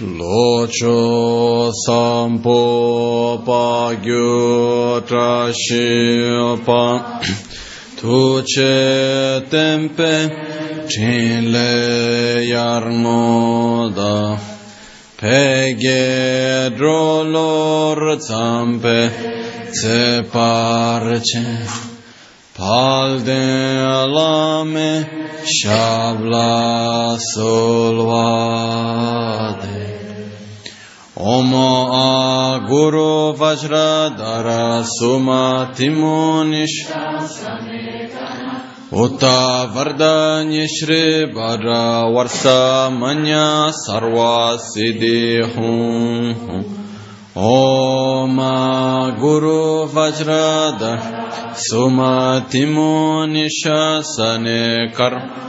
Locho sampo pagyo trashi pa tu ce tempe cile iarno da pege drolor zampe se parce pal de lame șabla solvat. Om A Guru Vajradhara Sumatimoonish Uta Vardanya Shri Bhadra Varsa Manya Sarva Siddhi Hum. Om Guru Vajradhara Sumatimoonish Sane Karma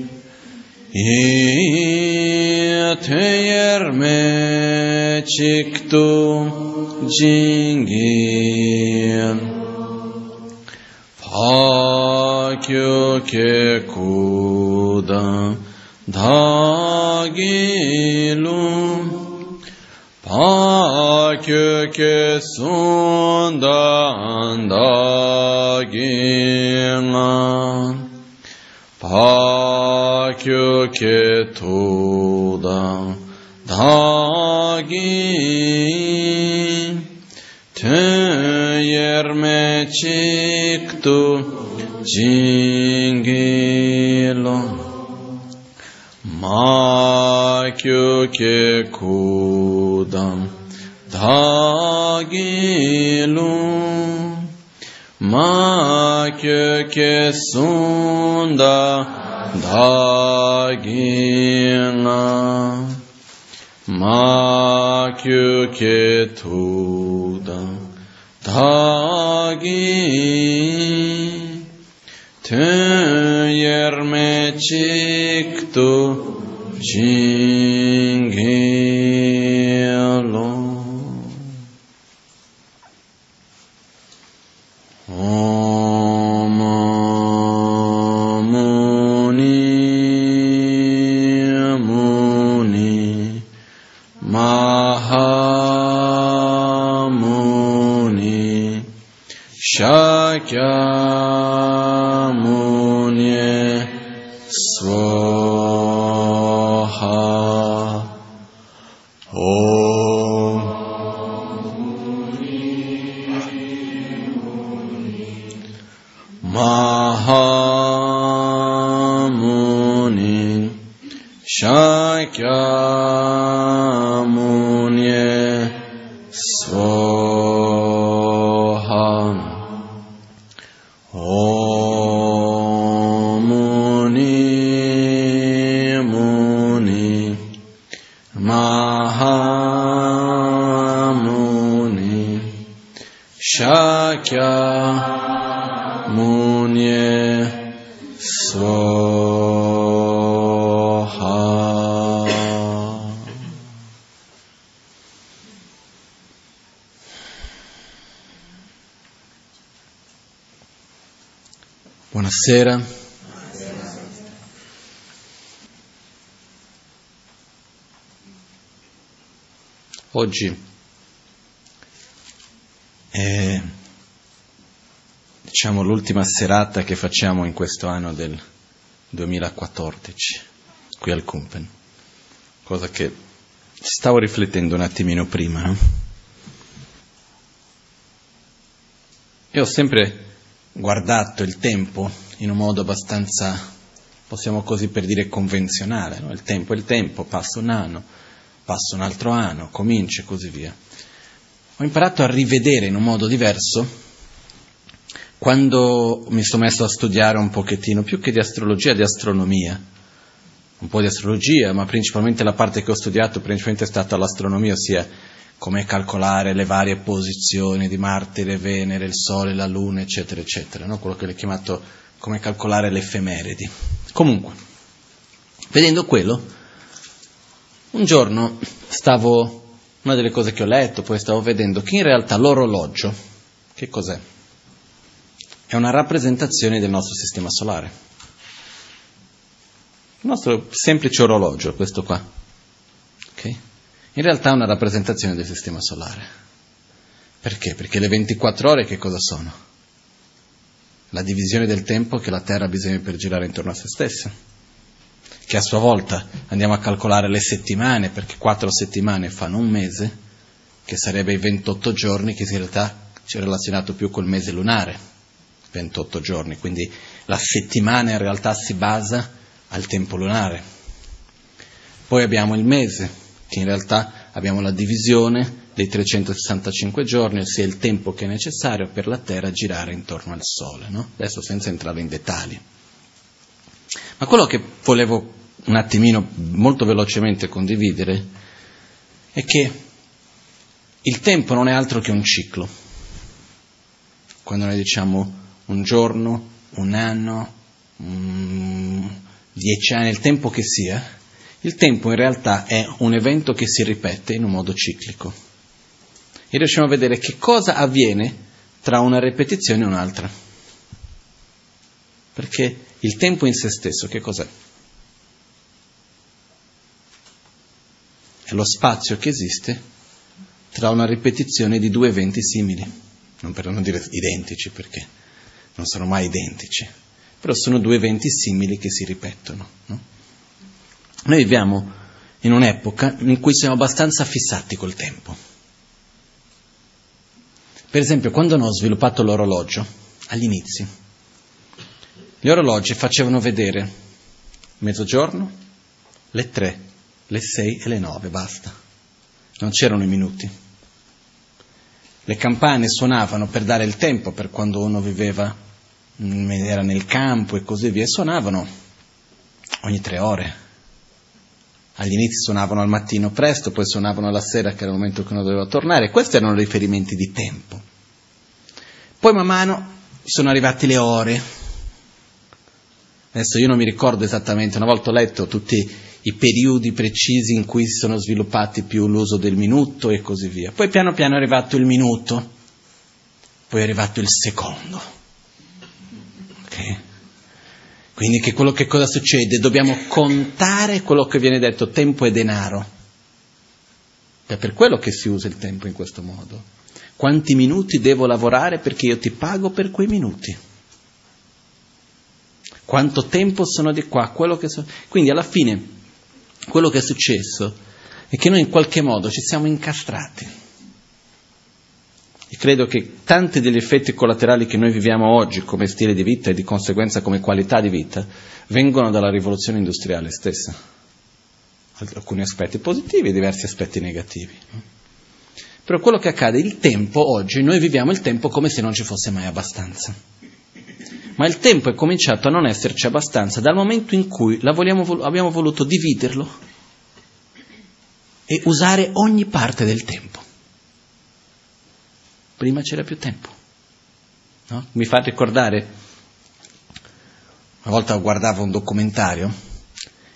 ciktu jingin Fakyo ke kuda dagilum. Fakyo ke sundan dagilan Pakyo Sakyoke Todam Dhagi Teyerme çıktı Cingilo Makyoke Kudam Dhagilu Makyoke Sunda dagina makyu ketuda dagi ten yerme çıktı Buonasera. Oggi è diciamo l'ultima serata che facciamo in questo anno del 2014 qui al Kumpen. cosa che stavo riflettendo un attimino prima. No? Io ho sempre guardato il tempo in un modo abbastanza, possiamo così per dire, convenzionale. No? Il tempo è il tempo, passa un anno, passa un altro anno, comincia e così via. Ho imparato a rivedere in un modo diverso quando mi sono messo a studiare un pochettino, più che di astrologia, di astronomia. Un po' di astrologia, ma principalmente la parte che ho studiato principalmente è stata l'astronomia, ossia come calcolare le varie posizioni di Marte, Venere, il Sole, la Luna, eccetera, eccetera, no? quello che l'ho chiamato come calcolare le effemeridi. Comunque, vedendo quello, un giorno stavo, una delle cose che ho letto, poi stavo vedendo che in realtà l'orologio, che cos'è? È una rappresentazione del nostro sistema solare. Il nostro semplice orologio, questo qua. Okay? in realtà è una rappresentazione del sistema solare. Perché? Perché le 24 ore che cosa sono? La divisione del tempo che la Terra ha bisogno per girare intorno a se stessa. Che a sua volta andiamo a calcolare le settimane, perché 4 settimane fanno un mese, che sarebbe i 28 giorni, che in realtà c'è relazionato più col mese lunare, 28 giorni, quindi la settimana in realtà si basa al tempo lunare. Poi abbiamo il mese, che in realtà abbiamo la divisione dei 365 giorni, ossia il tempo che è necessario per la Terra girare intorno al Sole, no? adesso senza entrare in dettagli. Ma quello che volevo un attimino molto velocemente condividere è che il tempo non è altro che un ciclo. Quando noi diciamo un giorno, un anno, um, dieci anni, il tempo che sia, il tempo in realtà è un evento che si ripete in un modo ciclico. E riusciamo a vedere che cosa avviene tra una ripetizione e un'altra. Perché il tempo in se stesso che cos'è? È lo spazio che esiste tra una ripetizione di due eventi simili, non per non dire identici perché non sono mai identici, però sono due eventi simili che si ripetono. No? Noi viviamo in un'epoca in cui siamo abbastanza fissati col tempo. Per esempio, quando hanno sviluppato l'orologio, all'inizio, gli orologi facevano vedere mezzogiorno, le tre, le sei e le nove, basta. Non c'erano i minuti. Le campane suonavano per dare il tempo per quando uno viveva, era nel campo e così via, suonavano ogni tre ore, agli inizi suonavano al mattino presto, poi suonavano alla sera che era il momento che uno doveva tornare, questi erano riferimenti di tempo. Poi man mano sono arrivate le ore. Adesso io non mi ricordo esattamente, una volta ho letto tutti i periodi precisi in cui si sono sviluppati più l'uso del minuto e così via. Poi piano piano è arrivato il minuto, poi è arrivato il secondo. Okay? Quindi che quello che cosa succede? Dobbiamo contare quello che viene detto, tempo e denaro. È per quello che si usa il tempo in questo modo. Quanti minuti devo lavorare perché io ti pago per quei minuti? Quanto tempo sono di qua? So... Quindi alla fine quello che è successo è che noi in qualche modo ci siamo incastrati e credo che tanti degli effetti collaterali che noi viviamo oggi come stile di vita e di conseguenza come qualità di vita vengono dalla rivoluzione industriale stessa. Alcuni aspetti positivi e diversi aspetti negativi. Però quello che accade, il tempo oggi, noi viviamo il tempo come se non ci fosse mai abbastanza. Ma il tempo è cominciato a non esserci abbastanza dal momento in cui abbiamo voluto dividerlo e usare ogni parte del tempo prima c'era più tempo. No? Mi fa ricordare, una volta guardavo un documentario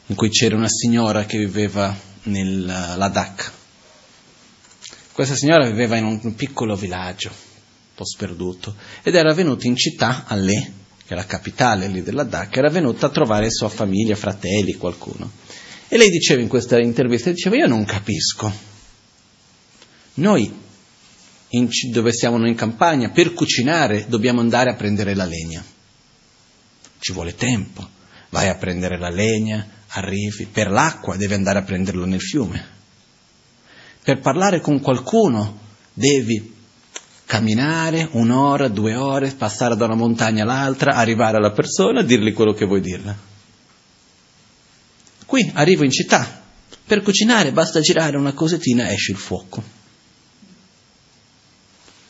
in cui c'era una signora che viveva nel Ladakh. Questa signora viveva in un piccolo villaggio, un po' sperduto, ed era venuta in città, a Leh, che è la capitale lì del Ladakh, era venuta a trovare sua famiglia, fratelli, qualcuno. E lei diceva in questa intervista, diceva, io non capisco. Noi in, dove siamo noi in campagna, per cucinare dobbiamo andare a prendere la legna. Ci vuole tempo. Vai a prendere la legna, arrivi, per l'acqua devi andare a prenderlo nel fiume. Per parlare con qualcuno devi camminare un'ora, due ore, passare da una montagna all'altra, arrivare alla persona, dirgli quello che vuoi dirle. Qui arrivo in città, per cucinare basta girare una cosettina e esce il fuoco.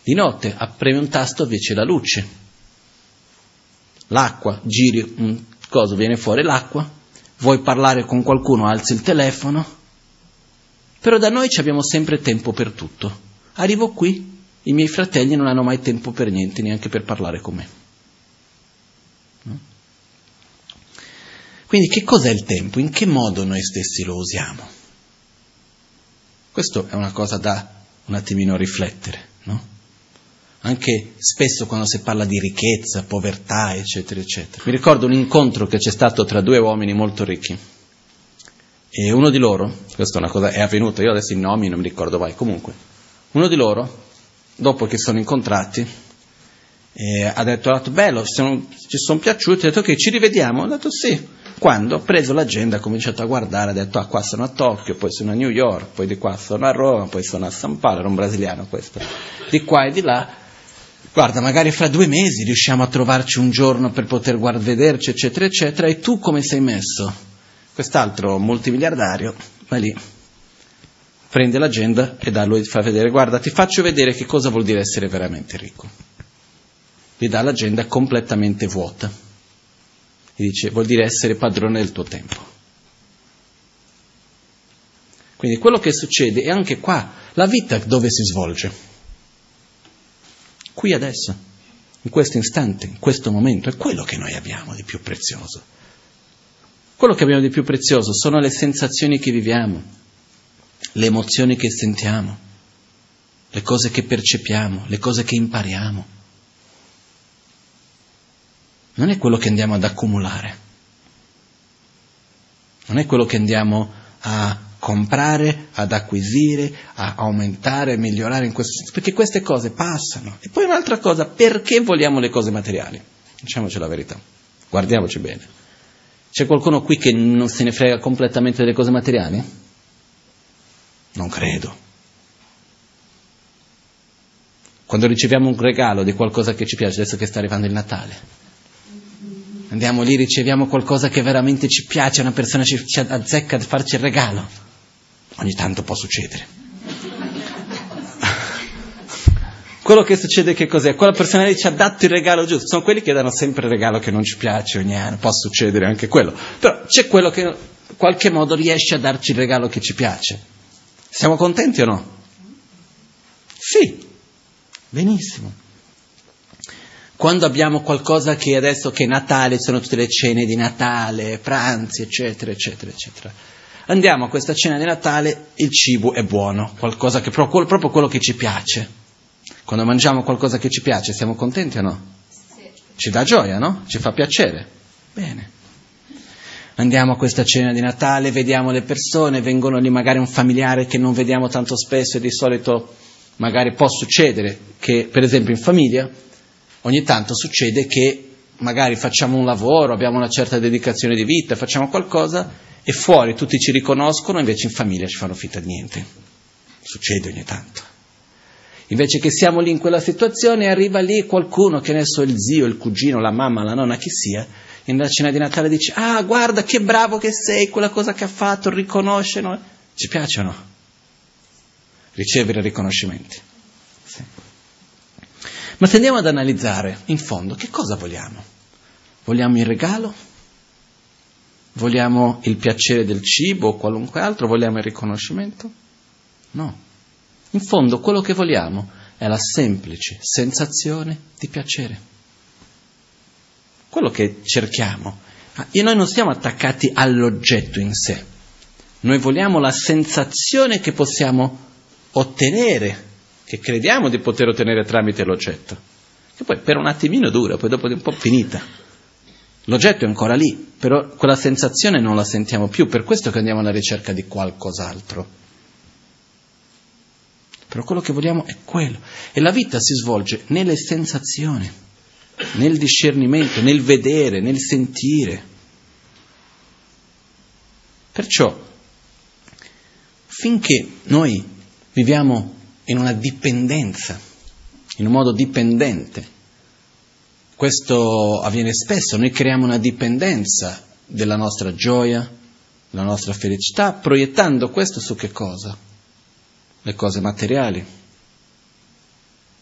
Di notte premi un tasto e c'è la luce. L'acqua, giri un coso, viene fuori l'acqua. Vuoi parlare con qualcuno, alzi il telefono. Però da noi abbiamo sempre tempo per tutto. Arrivo qui, i miei fratelli non hanno mai tempo per niente, neanche per parlare con me. Quindi che cos'è il tempo? In che modo noi stessi lo usiamo? Questo è una cosa da un attimino riflettere? Anche spesso quando si parla di ricchezza, povertà, eccetera, eccetera. Mi ricordo un incontro che c'è stato tra due uomini molto ricchi. E uno di loro, questa è una cosa, è avvenuta, io adesso i nomi non mi ricordo mai, comunque, uno di loro, dopo che sono incontrati, eh, ha detto, ha bello, ci sono, ci sono piaciuti, ha detto ok, ci rivediamo, ha detto sì, quando ho preso l'agenda ho cominciato a guardare, ho detto ah qua sono a Tokyo, poi sono a New York, poi di qua sono a Roma, poi sono a San Paolo, era un brasiliano questo, di qua e di là, guarda magari fra due mesi riusciamo a trovarci un giorno per poter guard- vederci eccetera eccetera, e tu come sei messo? Quest'altro multimiliardario va lì, prende l'agenda e da lui fa vedere, guarda ti faccio vedere che cosa vuol dire essere veramente ricco. Gli dà l'agenda completamente vuota e dice vuol dire essere padrone del tuo tempo. Quindi quello che succede è anche qua, la vita dove si svolge? Qui adesso, in questo istante, in questo momento, è quello che noi abbiamo di più prezioso. Quello che abbiamo di più prezioso sono le sensazioni che viviamo, le emozioni che sentiamo, le cose che percepiamo, le cose che impariamo non è quello che andiamo ad accumulare, non è quello che andiamo a comprare, ad acquisire, a aumentare, a migliorare in questo senso, perché queste cose passano. E poi un'altra cosa, perché vogliamo le cose materiali? Diciamoci la verità, guardiamoci bene. C'è qualcuno qui che non se ne frega completamente delle cose materiali? Non credo. Quando riceviamo un regalo di qualcosa che ci piace, adesso che sta arrivando il Natale, Andiamo lì, riceviamo qualcosa che veramente ci piace, una persona ci, ci azzecca a farci il regalo. Ogni tanto può succedere. Quello che succede che cos'è? Quella persona lì ci ha dato il regalo giusto, sono quelli che danno sempre il regalo che non ci piace ogni anno, può succedere anche quello. Però c'è quello che in qualche modo riesce a darci il regalo che ci piace. Siamo contenti o no? Sì, benissimo quando abbiamo qualcosa che adesso che è Natale, sono tutte le cene di Natale, pranzi, eccetera, eccetera, eccetera. Andiamo a questa cena di Natale, il cibo è buono, qualcosa che, proprio quello che ci piace. Quando mangiamo qualcosa che ci piace, siamo contenti o no? Ci dà gioia, no? Ci fa piacere. Bene. Andiamo a questa cena di Natale, vediamo le persone, vengono lì magari un familiare che non vediamo tanto spesso e di solito magari può succedere che, per esempio in famiglia, ogni tanto succede che magari facciamo un lavoro, abbiamo una certa dedicazione di vita, facciamo qualcosa e fuori tutti ci riconoscono, invece in famiglia ci fanno finta di niente. Succede ogni tanto. Invece che siamo lì in quella situazione, arriva lì qualcuno, che ne so, il zio, il cugino, la mamma, la nonna, chi sia, e nella cena di Natale dice, ah, guarda che bravo che sei, quella cosa che ha fatto, riconoscono. Ci piace o no? Ricevere riconoscimenti. Sì. Ma se andiamo ad analizzare, in fondo, che cosa vogliamo? Vogliamo il regalo? Vogliamo il piacere del cibo o qualunque altro? Vogliamo il riconoscimento? No. In fondo quello che vogliamo è la semplice sensazione di piacere. Quello che cerchiamo. E noi non siamo attaccati all'oggetto in sé. Noi vogliamo la sensazione che possiamo ottenere che crediamo di poter ottenere tramite l'oggetto, che poi per un attimino dura, poi dopo è un po' finita. L'oggetto è ancora lì, però quella sensazione non la sentiamo più, per questo che andiamo alla ricerca di qualcos'altro. Però quello che vogliamo è quello. E la vita si svolge nelle sensazioni, nel discernimento, nel vedere, nel sentire. Perciò, finché noi viviamo in una dipendenza, in un modo dipendente, questo avviene spesso, noi creiamo una dipendenza della nostra gioia, della nostra felicità, proiettando questo su che cosa? Le cose materiali.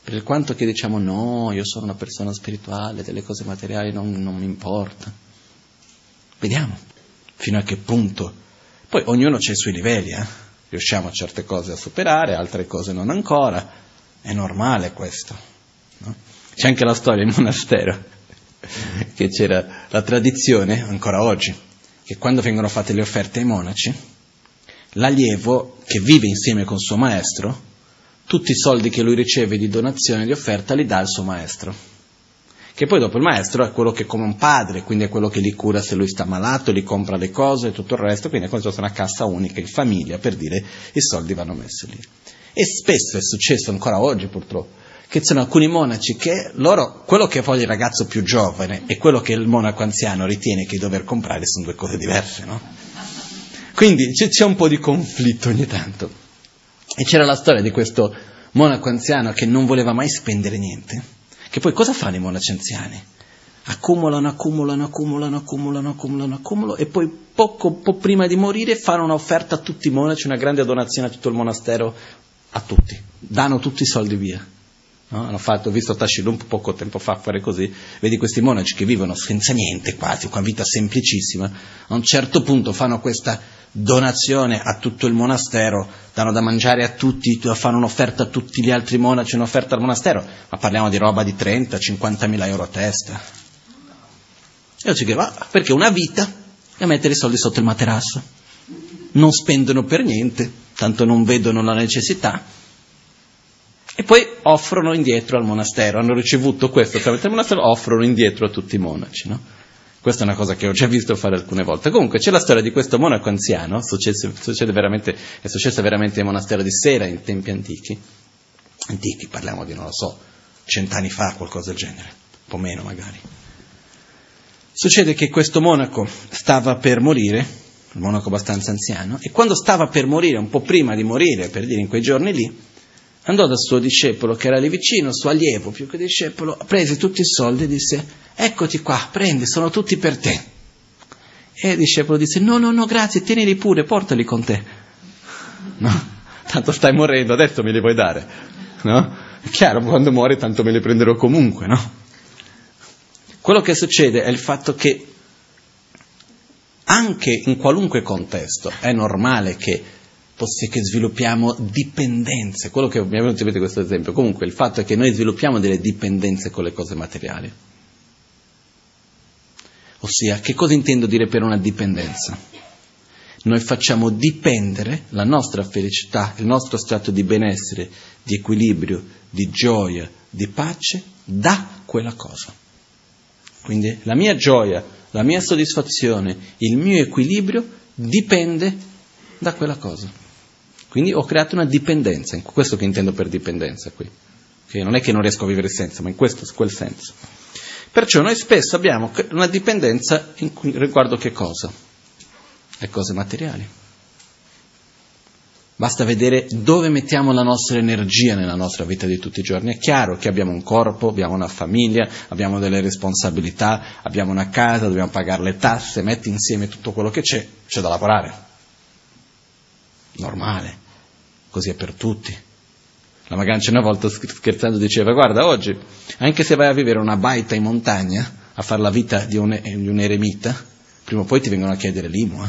Per quanto che diciamo no, io sono una persona spirituale, delle cose materiali non, non mi importa. Vediamo fino a che punto poi ognuno ha i suoi livelli, eh? riusciamo certe cose a superare, altre cose non ancora, è normale questo. C'è anche la storia in monastero, che c'era la tradizione, ancora oggi, che quando vengono fatte le offerte ai monaci, l'allievo che vive insieme con suo maestro, tutti i soldi che lui riceve di donazione e di offerta li dà al suo maestro che poi dopo il maestro è quello che è come un padre, quindi è quello che li cura se lui sta malato, gli compra le cose e tutto il resto, quindi è come se fosse una cassa unica in famiglia, per dire i soldi vanno messi lì. E spesso è successo ancora oggi purtroppo, che sono alcuni monaci che loro, quello che vuole il ragazzo più giovane e quello che il monaco anziano ritiene che dover comprare sono due cose diverse, no? Quindi c'è un po' di conflitto ogni tanto. E c'era la storia di questo monaco anziano che non voleva mai spendere niente che poi cosa fanno i monaci anziani? Accumulano, accumulano, accumulano, accumulano, accumulano, accumulano e poi poco, po prima di morire fanno un'offerta a tutti i monaci, una grande donazione a tutto il monastero, a tutti. Danno tutti i soldi via. No? Hanno fatto, visto Tashilump poco tempo fa fare così, vedi questi monaci che vivono senza niente quasi, con una vita semplicissima, a un certo punto fanno questa donazione a tutto il monastero, danno da mangiare a tutti, fanno un'offerta a tutti gli altri monaci, un'offerta al monastero, ma parliamo di roba di 30-50 mila euro a testa. E io ci dico, ah, perché una vita è mettere i soldi sotto il materasso. Non spendono per niente, tanto non vedono la necessità, e poi offrono indietro al monastero, hanno ricevuto questo tramite il monastero, offrono indietro a tutti i monaci. No? Questa è una cosa che ho già visto fare alcune volte. Comunque c'è la storia di questo monaco anziano, successe, veramente, è successa veramente nel monastero di Sera in tempi antichi, antichi, parliamo di, non lo so, cent'anni fa, qualcosa del genere, un po' meno magari. Succede che questo monaco stava per morire, un monaco abbastanza anziano, e quando stava per morire, un po' prima di morire, per dire in quei giorni lì, andò dal suo discepolo che era lì vicino, suo allievo più che discepolo, prese tutti i soldi e disse, eccoti qua, prendi, sono tutti per te. E il discepolo disse, no, no, no, grazie, tienili pure, portali con te. No? Tanto stai morendo, adesso me li vuoi dare. No? È chiaro, quando muori tanto me li prenderò comunque, no? Quello che succede è il fatto che anche in qualunque contesto è normale che che sviluppiamo dipendenze, quello che mi è venuto in mente questo esempio, comunque il fatto è che noi sviluppiamo delle dipendenze con le cose materiali. Ossia, che cosa intendo dire per una dipendenza? Noi facciamo dipendere la nostra felicità, il nostro stato di benessere, di equilibrio, di gioia, di pace da quella cosa. Quindi la mia gioia, la mia soddisfazione, il mio equilibrio dipende da quella cosa. Quindi ho creato una dipendenza, questo che intendo per dipendenza qui, che non è che non riesco a vivere senza, ma in questo, quel senso. Perciò noi spesso abbiamo una dipendenza cui, riguardo che cosa? Le cose materiali. Basta vedere dove mettiamo la nostra energia nella nostra vita di tutti i giorni. È chiaro che abbiamo un corpo, abbiamo una famiglia, abbiamo delle responsabilità, abbiamo una casa, dobbiamo pagare le tasse, metti insieme tutto quello che c'è, c'è da lavorare. Normale così è per tutti. La Magancia una volta scherzando diceva, guarda, oggi, anche se vai a vivere una baita in montagna, a fare la vita di un, di un eremita, prima o poi ti vengono a chiedere l'IMU. Eh?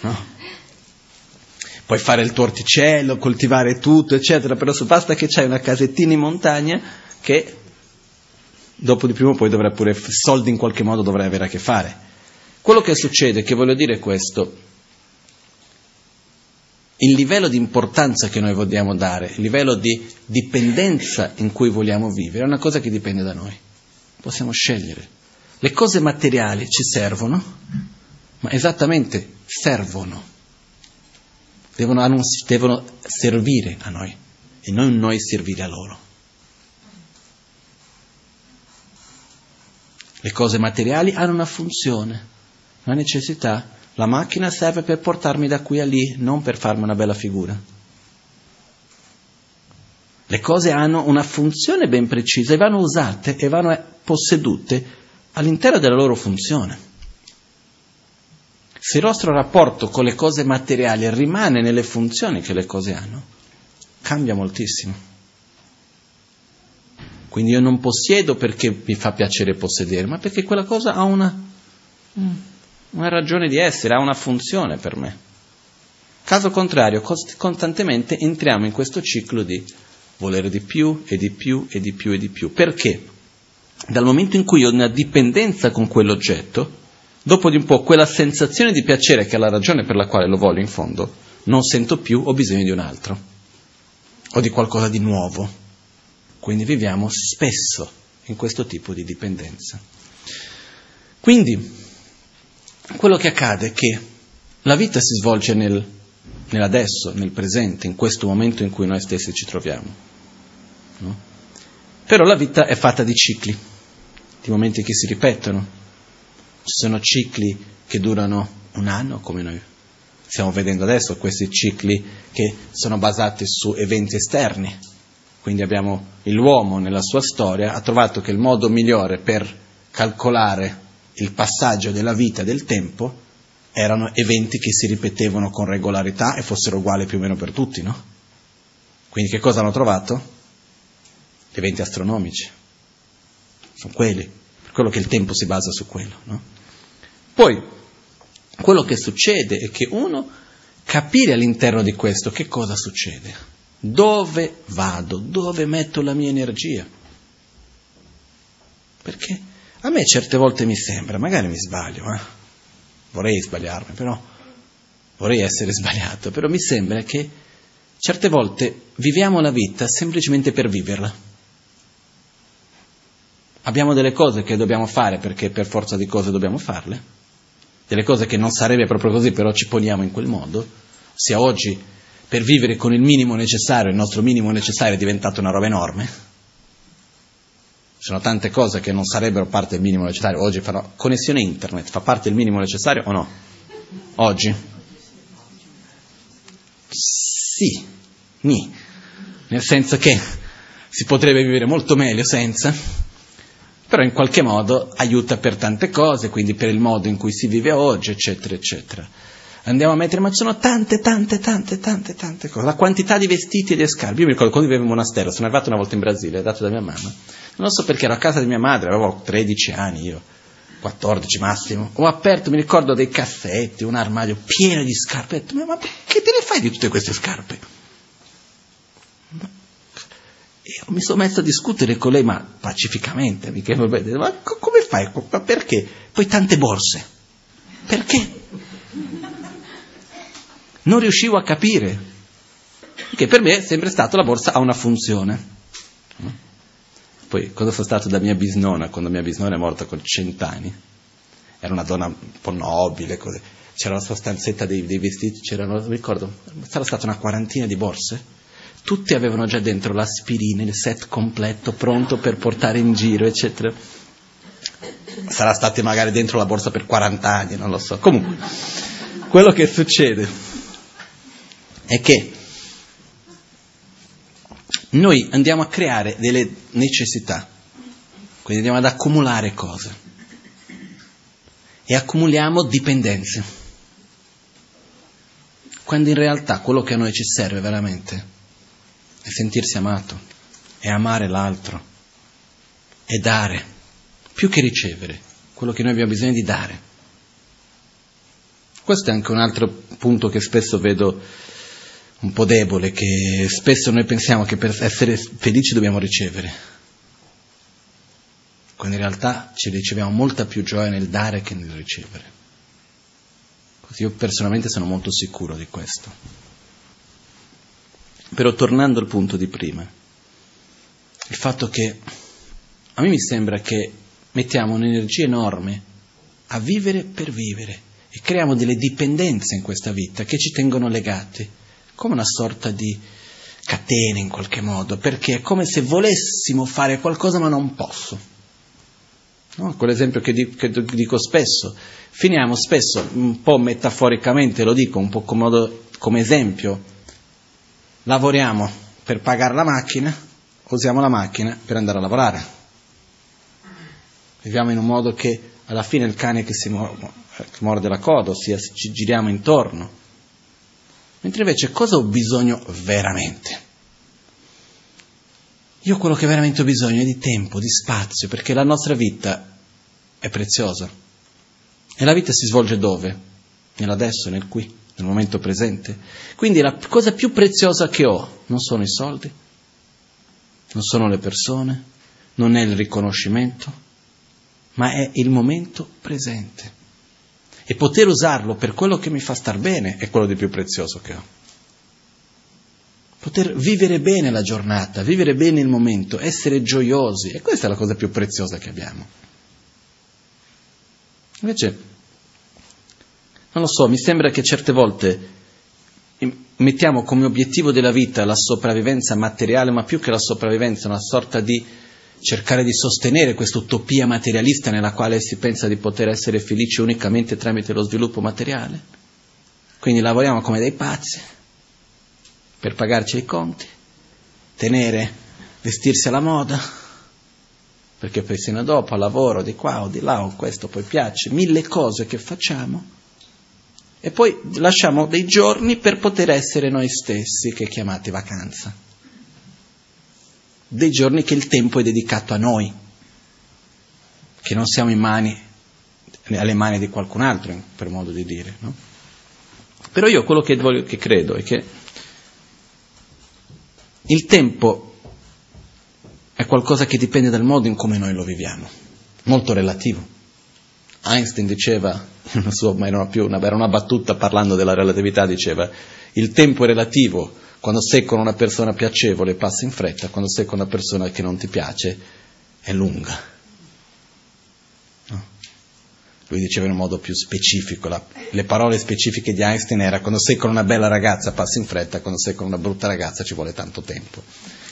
No? Puoi fare il tuo orticello, coltivare tutto, eccetera, però basta che c'hai una casettina in montagna che dopo di prima o poi dovrai pure, soldi in qualche modo dovrai avere a che fare. Quello che succede, che voglio dire è questo, il livello di importanza che noi vogliamo dare, il livello di dipendenza in cui vogliamo vivere, è una cosa che dipende da noi. Possiamo scegliere. Le cose materiali ci servono, ma esattamente servono. Devono, devono servire a noi e non noi servire a loro. Le cose materiali hanno una funzione una necessità. La macchina serve per portarmi da qui a lì, non per farmi una bella figura. Le cose hanno una funzione ben precisa e vanno usate e vanno possedute all'interno della loro funzione. Se il nostro rapporto con le cose materiali rimane nelle funzioni che le cose hanno, cambia moltissimo. Quindi io non possiedo perché mi fa piacere possedere, ma perché quella cosa ha una, una ragione di essere, ha una funzione per me. Caso contrario, costantemente entriamo in questo ciclo di volere di più e di più e di più e di più. Perché? Dal momento in cui ho una dipendenza con quell'oggetto, dopo di un po' quella sensazione di piacere che è la ragione per la quale lo voglio in fondo, non sento più, ho bisogno di un altro, o di qualcosa di nuovo. Quindi viviamo spesso in questo tipo di dipendenza. Quindi quello che accade è che la vita si svolge nel, nell'adesso, nel presente, in questo momento in cui noi stessi ci troviamo. No? Però la vita è fatta di cicli, di momenti che si ripetono. Ci sono cicli che durano un anno, come noi stiamo vedendo adesso, questi cicli che sono basati su eventi esterni, quindi abbiamo l'uomo nella sua storia, ha trovato che il modo migliore per calcolare il passaggio della vita e del tempo erano eventi che si ripetevano con regolarità e fossero uguali più o meno per tutti, no? Quindi che cosa hanno trovato? Gli eventi astronomici. Sono quelli, per quello che il tempo si basa su quello, no? Poi, quello che succede è che uno capire all'interno di questo che cosa succede. Dove vado? Dove metto la mia energia? Perché a me certe volte mi sembra, magari mi sbaglio, eh? vorrei sbagliarmi, però vorrei essere sbagliato, però mi sembra che certe volte viviamo la vita semplicemente per viverla. Abbiamo delle cose che dobbiamo fare perché per forza di cose dobbiamo farle, delle cose che non sarebbe proprio così, però ci poniamo in quel modo. Sia oggi per vivere con il minimo necessario, il nostro minimo necessario è diventato una roba enorme. Ci sono tante cose che non sarebbero parte del minimo necessario. Oggi farò connessione internet, fa parte del minimo necessario o no? Oggi? Sì, ni. Nel senso che si potrebbe vivere molto meglio senza, però in qualche modo aiuta per tante cose, quindi per il modo in cui si vive oggi, eccetera, eccetera andiamo a mettere, ma ci sono tante, tante, tante, tante, tante cose. La quantità di vestiti e di scarpe. Io mi ricordo quando vivevo in monastero, sono arrivato una volta in Brasile, dato da mia mamma. Non so perché ero a casa di mia madre, avevo 13 anni io, 14 massimo. Ho aperto, mi ricordo, dei cassetti, un armadio pieno di scarpe. Ho detto, ma che te ne fai di tutte queste scarpe? E mi sono messo a discutere con lei, ma pacificamente, mica, ma come fai? Ma perché? Poi tante borse. Perché? Non riuscivo a capire, che per me è sempre stato la borsa ha una funzione. Poi, quando sono stato da mia bisnonna, quando mia bisnonna è morta con cent'anni, era una donna un po' nobile, così. c'era la sua stanzetta dei, dei vestiti, c'erano, mi ricordo, sarà stata una quarantina di borse, tutti avevano già dentro l'aspirina, il set completo, pronto per portare in giro, eccetera. Sarà state magari dentro la borsa per 40 anni, non lo so. Comunque, quello che succede è che noi andiamo a creare delle necessità, quindi andiamo ad accumulare cose. E accumuliamo dipendenze, quando in realtà quello che a noi ci serve veramente è sentirsi amato, è amare l'altro, è dare, più che ricevere, quello che noi abbiamo bisogno di dare. Questo è anche un altro punto che spesso vedo un po' debole che spesso noi pensiamo che per essere felici dobbiamo ricevere, quando in realtà ci riceviamo molta più gioia nel dare che nel ricevere. Io personalmente sono molto sicuro di questo. Però tornando al punto di prima, il fatto che a me mi sembra che mettiamo un'energia enorme a vivere per vivere e creiamo delle dipendenze in questa vita che ci tengono legati come una sorta di catena in qualche modo, perché è come se volessimo fare qualcosa ma non posso. No? Quell'esempio che dico, che dico, spesso. Finiamo spesso, un po' metaforicamente lo dico, un po' come, come esempio. Lavoriamo per pagare la macchina, usiamo la macchina per andare a lavorare. Viviamo in un modo che alla fine il cane che si morde la coda, ossia ci giriamo intorno. Mentre invece cosa ho bisogno veramente? Io quello che veramente ho bisogno è di tempo, di spazio, perché la nostra vita è preziosa. E la vita si svolge dove? Nell'adesso, nel qui, nel momento presente. Quindi la cosa più preziosa che ho non sono i soldi, non sono le persone, non è il riconoscimento, ma è il momento presente. E poter usarlo per quello che mi fa star bene è quello di più prezioso che ho poter vivere bene la giornata, vivere bene il momento, essere gioiosi. E questa è la cosa più preziosa che abbiamo. Invece, non lo so, mi sembra che certe volte mettiamo come obiettivo della vita la sopravvivenza materiale, ma più che la sopravvivenza, una sorta di cercare di sostenere questa utopia materialista nella quale si pensa di poter essere felici unicamente tramite lo sviluppo materiale. Quindi lavoriamo come dei pazzi, per pagarci i conti, tenere, vestirsi alla moda, perché poi sino a dopo lavoro di qua o di là o questo poi piace, mille cose che facciamo e poi lasciamo dei giorni per poter essere noi stessi che chiamate vacanza. Dei giorni che il tempo è dedicato a noi, che non siamo in mani, alle mani di qualcun altro, per modo di dire. No? Però io quello che, voglio, che credo è che il tempo è qualcosa che dipende dal modo in come noi lo viviamo, molto relativo. Einstein diceva, sua, ma era, una, era una battuta parlando della relatività, diceva, il tempo è relativo, quando sei con una persona piacevole passa in fretta, quando sei con una persona che non ti piace è lunga. Lui diceva in un modo più specifico, la, le parole specifiche di Einstein era quando sei con una bella ragazza passi in fretta, quando sei con una brutta ragazza ci vuole tanto tempo.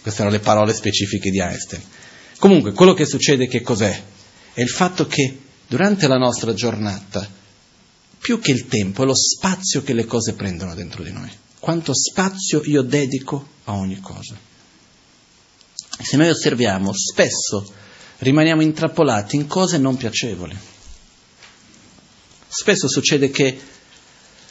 Queste erano le parole specifiche di Einstein. Comunque, quello che succede che cos'è? È il fatto che durante la nostra giornata, più che il tempo, è lo spazio che le cose prendono dentro di noi. Quanto spazio io dedico a ogni cosa. Se noi osserviamo, spesso rimaniamo intrappolati in cose non piacevoli Spesso succede che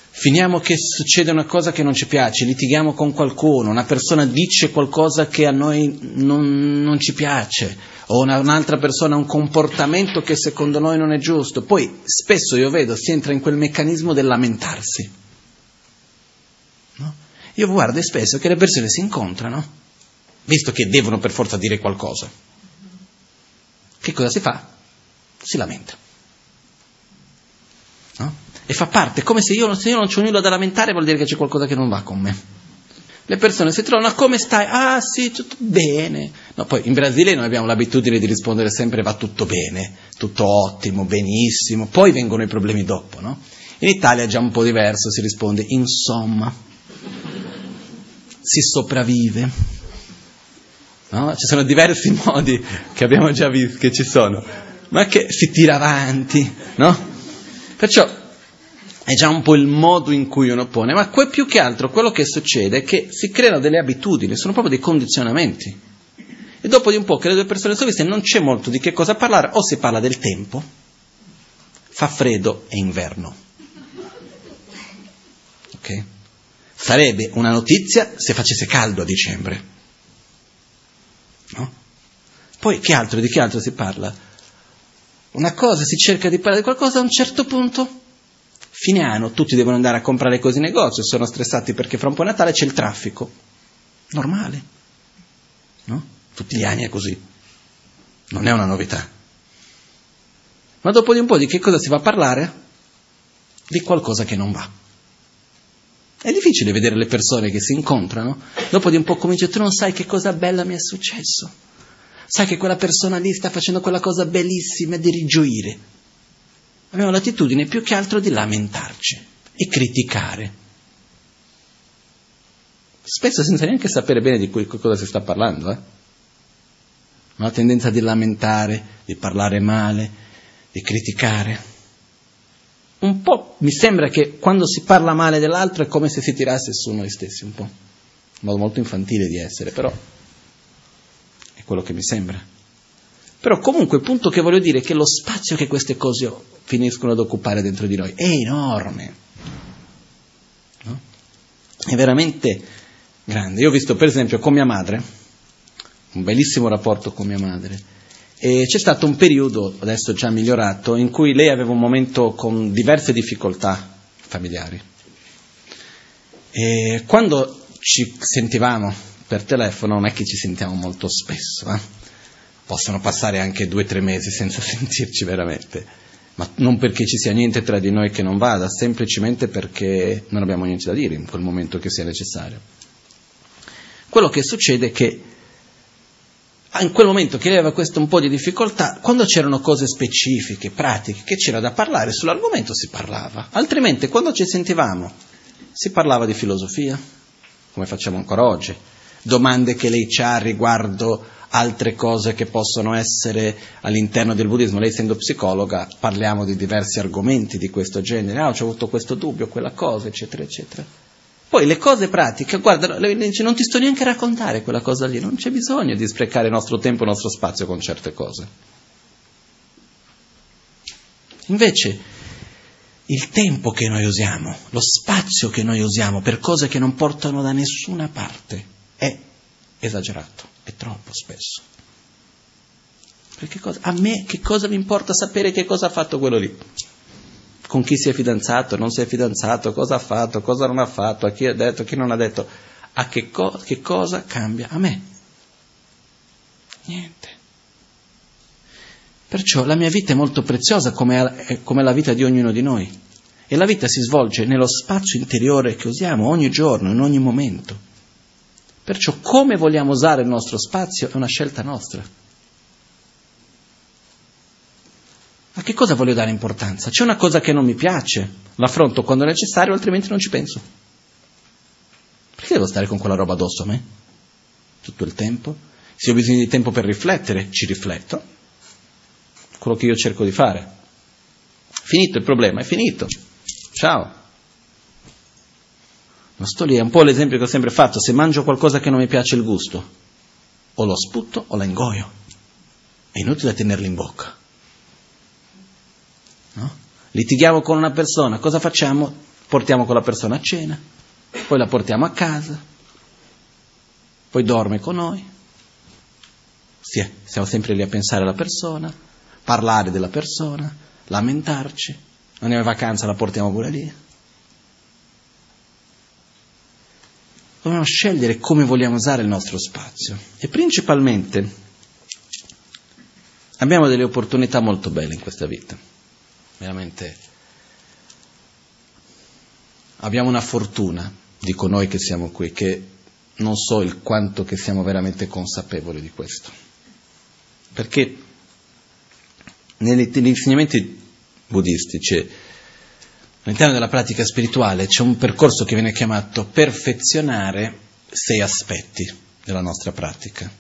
finiamo che succede una cosa che non ci piace, litighiamo con qualcuno, una persona dice qualcosa che a noi non, non ci piace, o una, un'altra persona ha un comportamento che secondo noi non è giusto. Poi spesso io vedo si entra in quel meccanismo del lamentarsi. Io guardo spesso che le persone si incontrano, visto che devono per forza dire qualcosa. Che cosa si fa? Si lamenta no? E fa parte, come se io, se io non ho nulla da lamentare vuol dire che c'è qualcosa che non va con me. Le persone si trovano, come stai? Ah sì, tutto bene. No, poi in Brasile noi abbiamo l'abitudine di rispondere sempre va tutto bene, tutto ottimo, benissimo, poi vengono i problemi dopo, no? In Italia è già un po' diverso, si risponde insomma, si sopravvive. No? Ci sono diversi modi che abbiamo già visto che ci sono, ma che si tira avanti, no? Perciò è già un po' il modo in cui uno pone, ma que- più che altro quello che succede è che si creano delle abitudini, sono proprio dei condizionamenti. E dopo di un po' che le due persone sono viste non c'è molto di che cosa parlare, o si parla del tempo, fa freddo e inverno. Ok? Sarebbe una notizia se facesse caldo a dicembre. No? Poi che altro, di che altro si parla? una cosa, si cerca di parlare di qualcosa, a un certo punto, fine anno, tutti devono andare a comprare cose in negozio, sono stressati perché fra un po' Natale c'è il traffico. Normale. No? Tutti gli anni è così. Non è una novità. Ma dopo di un po' di che cosa si va a parlare? Di qualcosa che non va. È difficile vedere le persone che si incontrano, dopo di un po' comincia, tu non sai che cosa bella mi è successo sai che quella persona lì sta facendo quella cosa bellissima di rigioire. Abbiamo l'attitudine più che altro di lamentarci e criticare. Spesso senza neanche sapere bene di cui, cosa si sta parlando. Eh? la tendenza di lamentare, di parlare male, di criticare. Un po' mi sembra che quando si parla male dell'altro è come se si tirasse su noi stessi, un po'. Un modo molto infantile di essere, però è quello che mi sembra. Però comunque il punto che voglio dire è che lo spazio che queste cose finiscono ad occupare dentro di noi è enorme. No? È veramente grande. Io ho visto per esempio con mia madre, un bellissimo rapporto con mia madre, e c'è stato un periodo, adesso già migliorato, in cui lei aveva un momento con diverse difficoltà familiari. E quando ci sentivamo per telefono, non è che ci sentiamo molto spesso, eh? possono passare anche due o tre mesi senza sentirci veramente, ma non perché ci sia niente tra di noi che non vada, semplicemente perché non abbiamo niente da dire in quel momento che sia necessario. Quello che succede è che in quel momento che lei aveva questo un po' di difficoltà, quando c'erano cose specifiche, pratiche, che c'era da parlare, sull'argomento si parlava. Altrimenti, quando ci sentivamo, si parlava di filosofia, come facciamo ancora oggi, domande che lei ha riguardo altre cose che possono essere all'interno del buddismo. Lei essendo psicologa parliamo di diversi argomenti di questo genere, ah, ho avuto questo dubbio, quella cosa, eccetera, eccetera. Poi le cose pratiche, guarda, dice non ti sto neanche a raccontare quella cosa lì, non c'è bisogno di sprecare il nostro tempo e il nostro spazio con certe cose. Invece il tempo che noi usiamo, lo spazio che noi usiamo per cose che non portano da nessuna parte è esagerato, è troppo spesso. Perché cosa? A me che cosa mi importa sapere che cosa ha fatto quello lì? Con chi si è fidanzato, non si è fidanzato, cosa ha fatto, cosa non ha fatto, a chi ha detto, a chi non ha detto, a che, co- che cosa cambia a me? Niente. Perciò la mia vita è molto preziosa come, come la vita di ognuno di noi. E la vita si svolge nello spazio interiore che usiamo ogni giorno, in ogni momento. Perciò come vogliamo usare il nostro spazio è una scelta nostra. A che cosa voglio dare importanza? C'è una cosa che non mi piace, l'affronto quando è necessario, altrimenti non ci penso. Perché devo stare con quella roba addosso a me? Tutto il tempo? Se ho bisogno di tempo per riflettere, ci rifletto. Quello che io cerco di fare. Finito il problema, è finito. Ciao. Non sto lì, è un po' l'esempio che ho sempre fatto. Se mangio qualcosa che non mi piace il gusto, o lo sputo o la ingoio. È inutile tenerlo in bocca. Litighiamo con una persona, cosa facciamo? Portiamo quella persona a cena, poi la portiamo a casa, poi dorme con noi. Siamo sempre lì a pensare alla persona, parlare della persona, lamentarci. È in vacanza, la portiamo pure lì. Dobbiamo scegliere come vogliamo usare il nostro spazio e principalmente abbiamo delle opportunità molto belle in questa vita veramente abbiamo una fortuna, dico noi che siamo qui, che non so il quanto che siamo veramente consapevoli di questo. Perché negli, negli insegnamenti buddistici, all'interno della pratica spirituale, c'è un percorso che viene chiamato perfezionare sei aspetti della nostra pratica,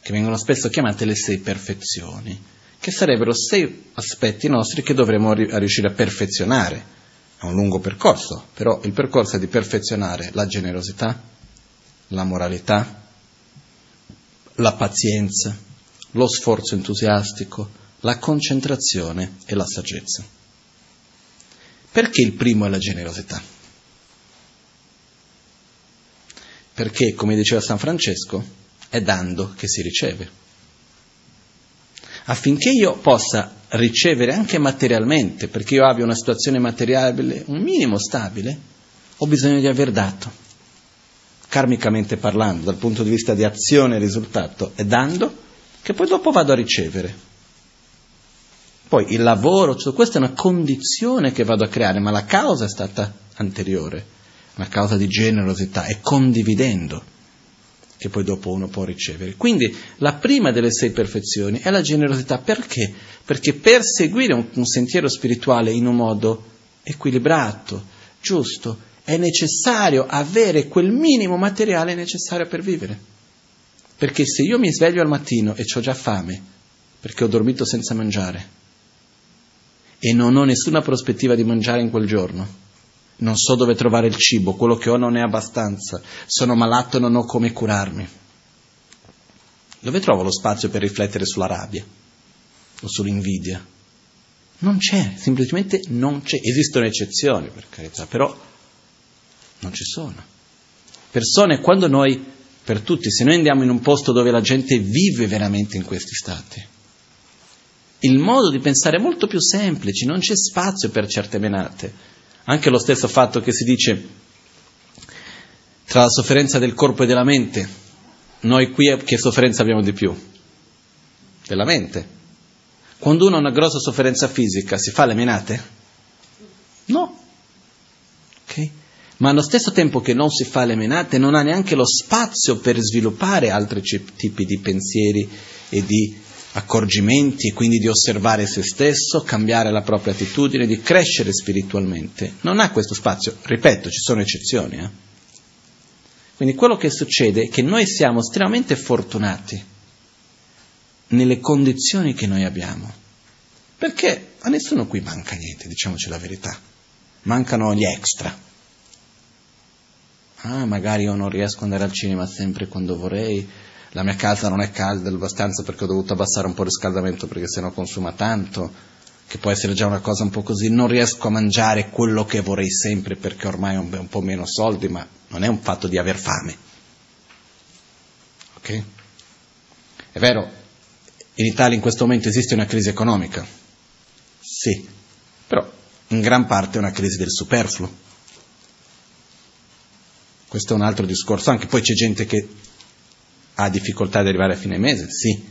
che vengono spesso chiamate le sei perfezioni che sarebbero sei aspetti nostri che dovremmo riuscire a perfezionare. È un lungo percorso, però il percorso è di perfezionare la generosità, la moralità, la pazienza, lo sforzo entusiastico, la concentrazione e la saggezza. Perché il primo è la generosità? Perché, come diceva San Francesco, è dando che si riceve affinché io possa ricevere anche materialmente, perché io abbia una situazione materiale, un minimo stabile, ho bisogno di aver dato. Karmicamente parlando, dal punto di vista di azione e risultato, è dando che poi dopo vado a ricevere. Poi il lavoro, tutto questo è una condizione che vado a creare, ma la causa è stata anteriore, una causa di generosità, è condividendo che poi dopo uno può ricevere. Quindi la prima delle sei perfezioni è la generosità. Perché? Perché per seguire un, un sentiero spirituale in un modo equilibrato, giusto, è necessario avere quel minimo materiale necessario per vivere. Perché se io mi sveglio al mattino e ho già fame, perché ho dormito senza mangiare, e non ho nessuna prospettiva di mangiare in quel giorno, non so dove trovare il cibo, quello che ho non è abbastanza, sono malato e non ho come curarmi. Dove trovo lo spazio per riflettere sulla rabbia o sull'invidia? Non c'è, semplicemente non c'è. Esistono eccezioni, per carità, però non ci sono. Persone, quando noi, per tutti, se noi andiamo in un posto dove la gente vive veramente in questi stati, il modo di pensare è molto più semplice, non c'è spazio per certe menate. Anche lo stesso fatto che si dice tra la sofferenza del corpo e della mente, noi qui che sofferenza abbiamo di più? Della mente. Quando uno ha una grossa sofferenza fisica, si fa le menate? No. Okay? Ma allo stesso tempo che non si fa le menate, non ha neanche lo spazio per sviluppare altri tipi di pensieri e di accorgimenti e quindi di osservare se stesso, cambiare la propria attitudine, di crescere spiritualmente. Non ha questo spazio, ripeto, ci sono eccezioni. Eh? Quindi quello che succede è che noi siamo estremamente fortunati nelle condizioni che noi abbiamo, perché a nessuno qui manca niente, diciamoci la verità, mancano gli extra. Ah, magari io non riesco ad andare al cinema sempre quando vorrei, la mia casa non è calda abbastanza perché ho dovuto abbassare un po' il riscaldamento perché sennò consuma tanto, che può essere già una cosa un po' così, non riesco a mangiare quello che vorrei sempre perché ormai ho un po' meno soldi, ma non è un fatto di aver fame. Ok? È vero, in Italia in questo momento esiste una crisi economica? Sì, però in gran parte è una crisi del superfluo. Questo è un altro discorso, anche poi c'è gente che ha difficoltà di arrivare a fine mese, sì,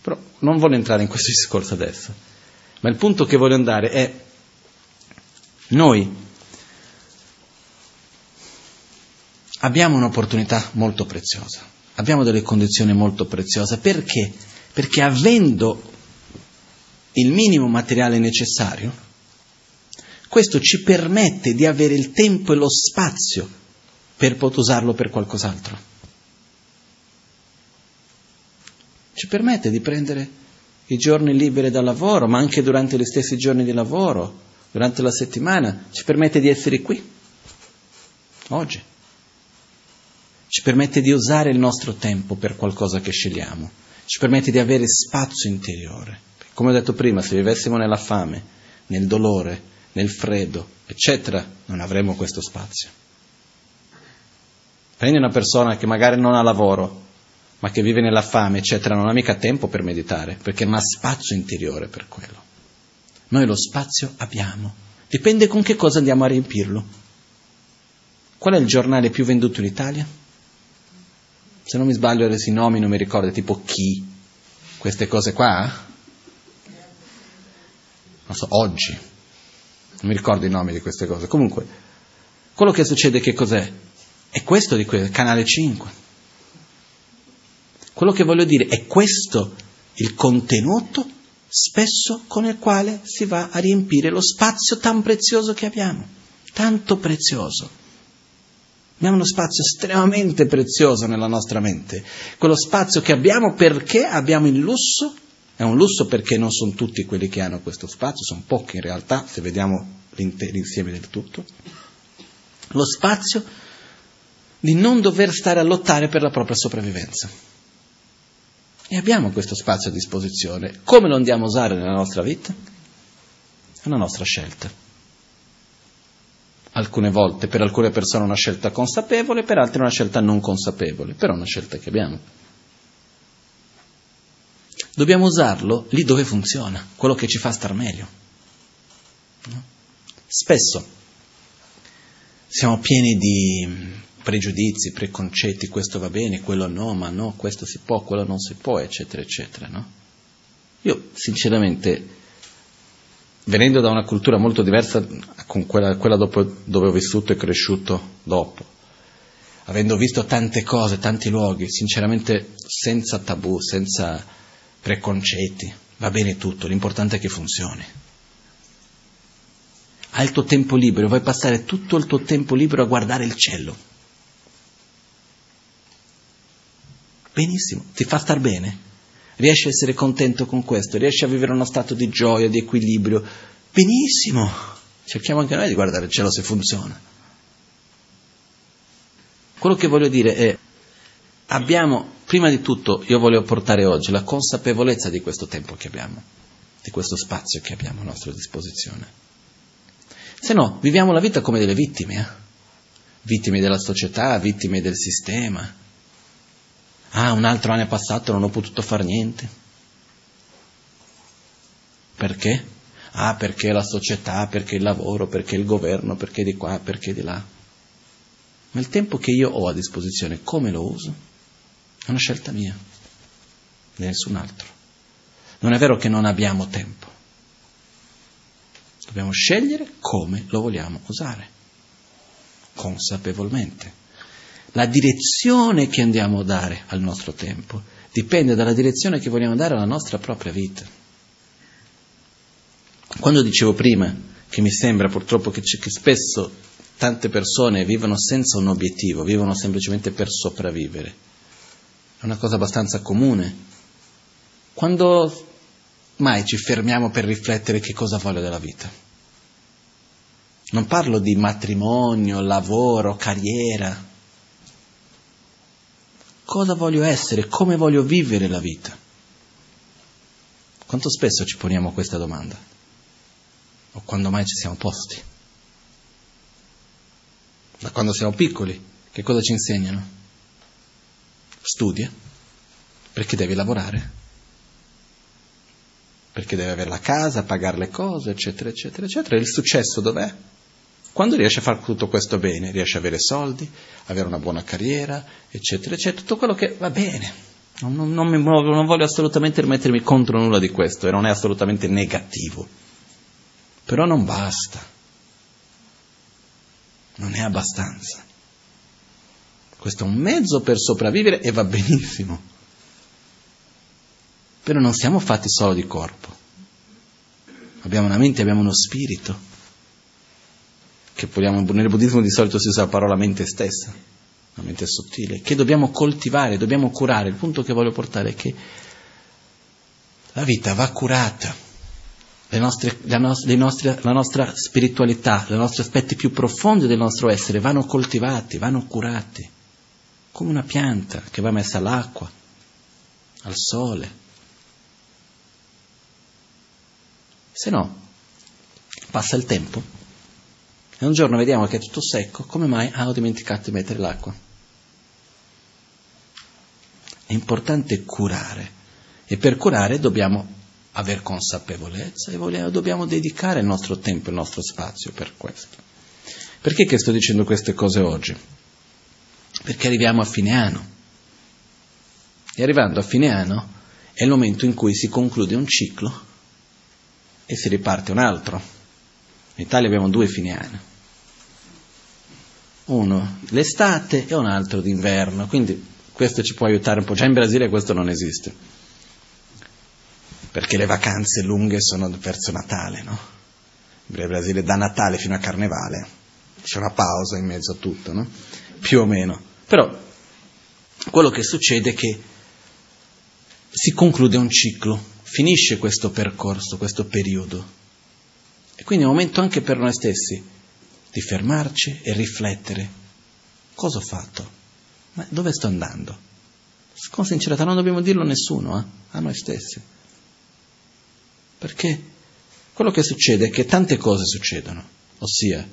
però non voglio entrare in questo discorso adesso, ma il punto che voglio andare è noi abbiamo un'opportunità molto preziosa, abbiamo delle condizioni molto preziose, perché? Perché avendo il minimo materiale necessario, questo ci permette di avere il tempo e lo spazio per poter usarlo per qualcos'altro. Ci permette di prendere i giorni liberi dal lavoro, ma anche durante gli stessi giorni di lavoro, durante la settimana, ci permette di essere qui, oggi. Ci permette di usare il nostro tempo per qualcosa che scegliamo, ci permette di avere spazio interiore. Come ho detto prima, se vivessimo nella fame, nel dolore, nel freddo, eccetera, non avremmo questo spazio. Prendi una persona che magari non ha lavoro, ma che vive nella fame, eccetera, non ha mica tempo per meditare, perché non ha spazio interiore per quello. Noi lo spazio abbiamo, dipende con che cosa andiamo a riempirlo. Qual è il giornale più venduto in Italia? Se non mi sbaglio adesso i nomi non mi ricordo, tipo chi, queste cose qua? Non so, oggi, non mi ricordo i nomi di queste cose. Comunque, quello che succede che cos'è? È questo di quel canale 5. Quello che voglio dire è questo il contenuto spesso con il quale si va a riempire lo spazio tan prezioso che abbiamo, tanto prezioso. Abbiamo uno spazio estremamente prezioso nella nostra mente, quello spazio che abbiamo perché abbiamo il lusso, è un lusso perché non sono tutti quelli che hanno questo spazio, sono pochi in realtà, se vediamo l'insieme del tutto, lo spazio di non dover stare a lottare per la propria sopravvivenza. E abbiamo questo spazio a disposizione. Come lo andiamo a usare nella nostra vita? È una nostra scelta. Alcune volte per alcune persone una scelta consapevole, per altre una scelta non consapevole, però è una scelta che abbiamo. Dobbiamo usarlo lì dove funziona, quello che ci fa star meglio. No? Spesso siamo pieni di pregiudizi, preconcetti, questo va bene, quello no, ma no, questo si può, quello non si può, eccetera, eccetera. No? Io sinceramente, venendo da una cultura molto diversa con quella, quella dove ho vissuto e cresciuto dopo, avendo visto tante cose, tanti luoghi, sinceramente senza tabù, senza preconcetti, va bene tutto, l'importante è che funzioni. Hai il tuo tempo libero, vuoi passare tutto il tuo tempo libero a guardare il cielo Benissimo, ti fa star bene? Riesci a essere contento con questo? Riesci a vivere uno stato di gioia, di equilibrio? Benissimo! Cerchiamo anche noi di guardare il cielo se funziona. Quello che voglio dire è, abbiamo, prima di tutto, io voglio portare oggi la consapevolezza di questo tempo che abbiamo, di questo spazio che abbiamo a nostra disposizione. Se no, viviamo la vita come delle vittime, eh? vittime della società, vittime del sistema. Ah, un altro anno è passato, non ho potuto fare niente. Perché? Ah, perché la società, perché il lavoro, perché il governo, perché di qua, perché di là. Ma il tempo che io ho a disposizione, come lo uso? È una scelta mia, di nessun altro. Non è vero che non abbiamo tempo. Dobbiamo scegliere come lo vogliamo usare, consapevolmente. La direzione che andiamo a dare al nostro tempo dipende dalla direzione che vogliamo dare alla nostra propria vita. Quando dicevo prima che mi sembra purtroppo che, che spesso tante persone vivono senza un obiettivo, vivono semplicemente per sopravvivere, è una cosa abbastanza comune. Quando mai ci fermiamo per riflettere che cosa voglio della vita? Non parlo di matrimonio, lavoro, carriera. Cosa voglio essere? Come voglio vivere la vita? Quanto spesso ci poniamo questa domanda? O quando mai ci siamo posti? Da quando siamo piccoli, che cosa ci insegnano? Studia, perché devi lavorare, perché devi avere la casa, pagare le cose, eccetera, eccetera, eccetera. Il successo dov'è? Quando riesce a fare tutto questo bene, riesce ad avere soldi, avere una buona carriera, eccetera, eccetera, tutto quello che va bene. Non, non, mi, non voglio assolutamente rimettermi contro nulla di questo e non è assolutamente negativo. Però non basta. Non è abbastanza. Questo è un mezzo per sopravvivere e va benissimo. Però non siamo fatti solo di corpo. Abbiamo una mente, abbiamo uno spirito che vogliamo, nel buddismo di solito si usa la parola mente stessa, la mente sottile, che dobbiamo coltivare, dobbiamo curare. Il punto che voglio portare è che la vita va curata, nostre, la, nostre, nostre, la nostra spiritualità, i nostri aspetti più profondi del nostro essere vanno coltivati, vanno curati, come una pianta che va messa all'acqua, al sole. Se no, passa il tempo e un giorno vediamo che è tutto secco, come mai? Ah, ho dimenticato di mettere l'acqua. È importante curare e per curare dobbiamo avere consapevolezza e vogliamo, dobbiamo dedicare il nostro tempo, il nostro spazio per questo. Perché che sto dicendo queste cose oggi? Perché arriviamo a fine anno. E arrivando a fine anno è il momento in cui si conclude un ciclo e si riparte un altro. In Italia abbiamo due fine anno uno l'estate e un altro d'inverno, quindi questo ci può aiutare un po'. Già in Brasile questo non esiste, perché le vacanze lunghe sono verso Natale, no? In Brasile da Natale fino a Carnevale c'è una pausa in mezzo a tutto, no? Più o meno. Però quello che succede è che si conclude un ciclo, finisce questo percorso, questo periodo. E quindi è un momento anche per noi stessi di fermarci e riflettere. Cosa ho fatto? Ma dove sto andando? Con sincerità non dobbiamo dirlo a nessuno, eh? a noi stessi. Perché quello che succede è che tante cose succedono, ossia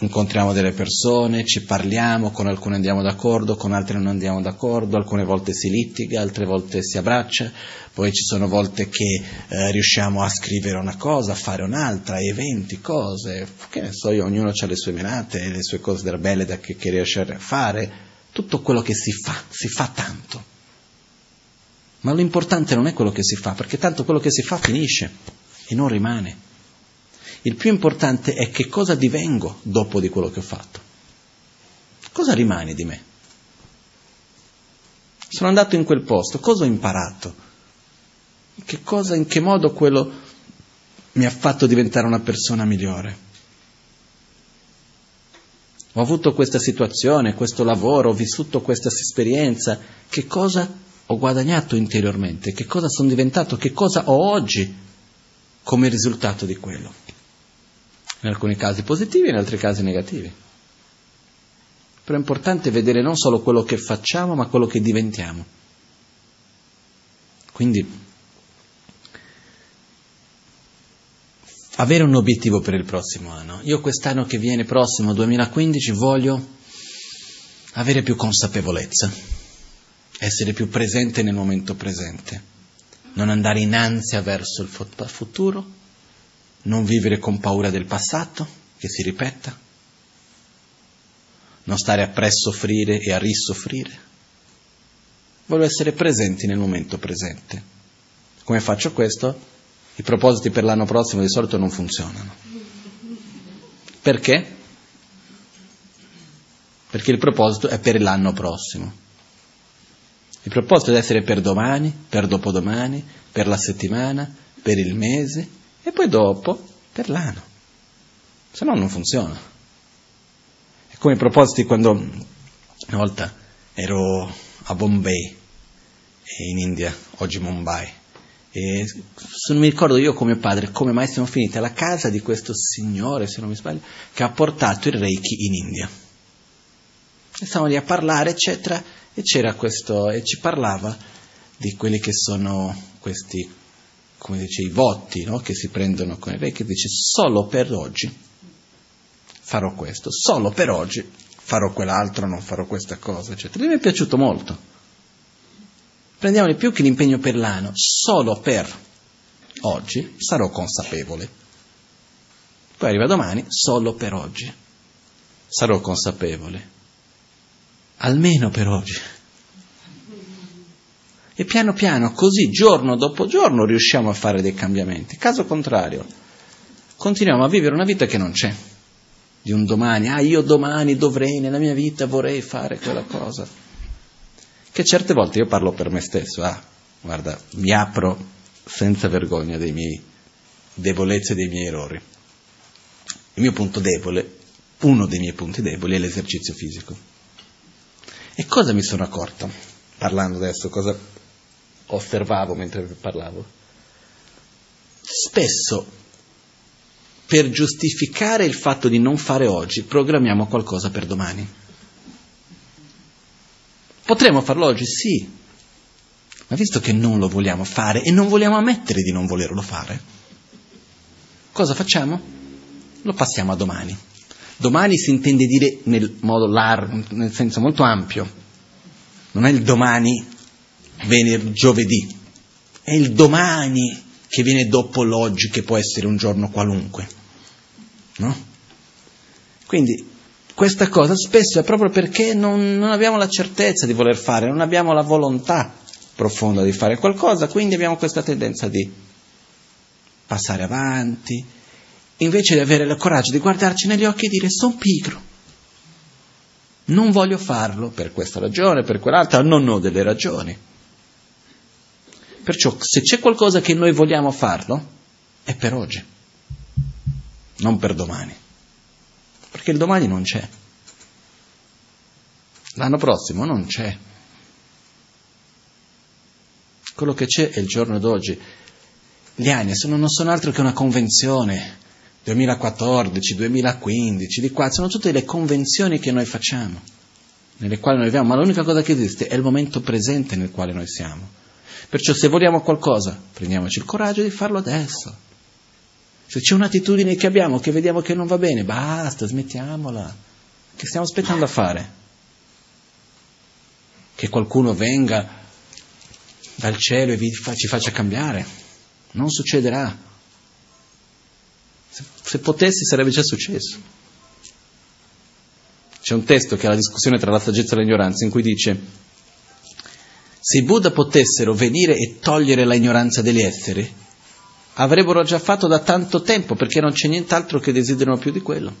incontriamo delle persone, ci parliamo, con alcune andiamo d'accordo, con altre non andiamo d'accordo, alcune volte si litiga, altre volte si abbraccia, poi ci sono volte che eh, riusciamo a scrivere una cosa, a fare un'altra, eventi, cose, che ne so io, ognuno ha le sue menate, le sue cose belle da che, che riesce a fare, tutto quello che si fa, si fa tanto. Ma l'importante non è quello che si fa, perché tanto quello che si fa finisce e non rimane. Il più importante è che cosa divengo dopo di quello che ho fatto. Cosa rimane di me? Sono andato in quel posto, cosa ho imparato? Che cosa, in che modo quello mi ha fatto diventare una persona migliore? Ho avuto questa situazione, questo lavoro, ho vissuto questa esperienza. Che cosa ho guadagnato interiormente? Che cosa sono diventato? Che cosa ho oggi come risultato di quello? In alcuni casi positivi, in altri casi negativi. Però è importante vedere non solo quello che facciamo, ma quello che diventiamo. Quindi avere un obiettivo per il prossimo anno. Io quest'anno che viene prossimo, 2015, voglio avere più consapevolezza, essere più presente nel momento presente, non andare in ansia verso il futuro, non vivere con paura del passato che si ripeta, non stare a pre-soffrire e a risoffrire. Voglio essere presenti nel momento presente. Come faccio questo? I propositi per l'anno prossimo di solito non funzionano. Perché? Perché il proposito è per l'anno prossimo. Il proposito deve essere per domani, per dopodomani, per la settimana, per il mese e poi dopo per l'anno. Se no non funziona come propositi quando una volta ero a Bombay, in India, oggi Mumbai, e mi ricordo io come padre come mai siamo finiti alla casa di questo signore, se non mi sbaglio, che ha portato il Reiki in India. E stavamo lì a parlare, eccetera, e c'era questo, e ci parlava di quelli che sono questi, come dice, i voti no? che si prendono con il Reiki, dice solo per oggi farò questo, solo per oggi farò quell'altro, non farò questa cosa, eccetera. Mi è piaciuto molto. Prendiamone più che l'impegno per l'anno, solo per oggi sarò consapevole. Poi arriva domani, solo per oggi sarò consapevole. Almeno per oggi. E piano piano, così, giorno dopo giorno, riusciamo a fare dei cambiamenti. Caso contrario, continuiamo a vivere una vita che non c'è di un domani, ah io domani dovrei, nella mia vita vorrei fare quella cosa. Che certe volte io parlo per me stesso, ah, guarda, mi apro senza vergogna dei miei debolezze e dei miei errori. Il mio punto debole, uno dei miei punti deboli è l'esercizio fisico. E cosa mi sono accorto, parlando adesso, cosa osservavo mentre parlavo? Spesso per giustificare il fatto di non fare oggi, programmiamo qualcosa per domani. Potremmo farlo oggi? Sì, ma visto che non lo vogliamo fare e non vogliamo ammettere di non volerlo fare, cosa facciamo? Lo passiamo a domani. Domani si intende dire nel modo largo, nel senso molto ampio. Non è il domani, venerdì, giovedì, è il domani che viene dopo l'oggi, che può essere un giorno qualunque. No? Quindi questa cosa spesso è proprio perché non, non abbiamo la certezza di voler fare, non abbiamo la volontà profonda di fare qualcosa, quindi abbiamo questa tendenza di passare avanti, invece di avere il coraggio di guardarci negli occhi e dire sono pigro, non voglio farlo per questa ragione, per quell'altra, non ho delle ragioni. Perciò se c'è qualcosa che noi vogliamo farlo, è per oggi non per domani, perché il domani non c'è. L'anno prossimo non c'è. Quello che c'è è il giorno d'oggi. Gli anni sono, non sono altro che una convenzione. 2014, 2015, di qua, sono tutte le convenzioni che noi facciamo, nelle quali noi viviamo, ma l'unica cosa che esiste è il momento presente nel quale noi siamo. Perciò se vogliamo qualcosa, prendiamoci il coraggio di farlo adesso. Se c'è un'attitudine che abbiamo che vediamo che non va bene, basta, smettiamola. Che stiamo aspettando a fare? Che qualcuno venga dal cielo e fa, ci faccia cambiare? Non succederà. Se, se potessi sarebbe già successo. C'è un testo che è la discussione tra la saggezza e l'ignoranza in cui dice se Buddha potessero venire e togliere l'ignoranza degli esseri, avrebbero già fatto da tanto tempo perché non c'è nient'altro che desiderano più di quello.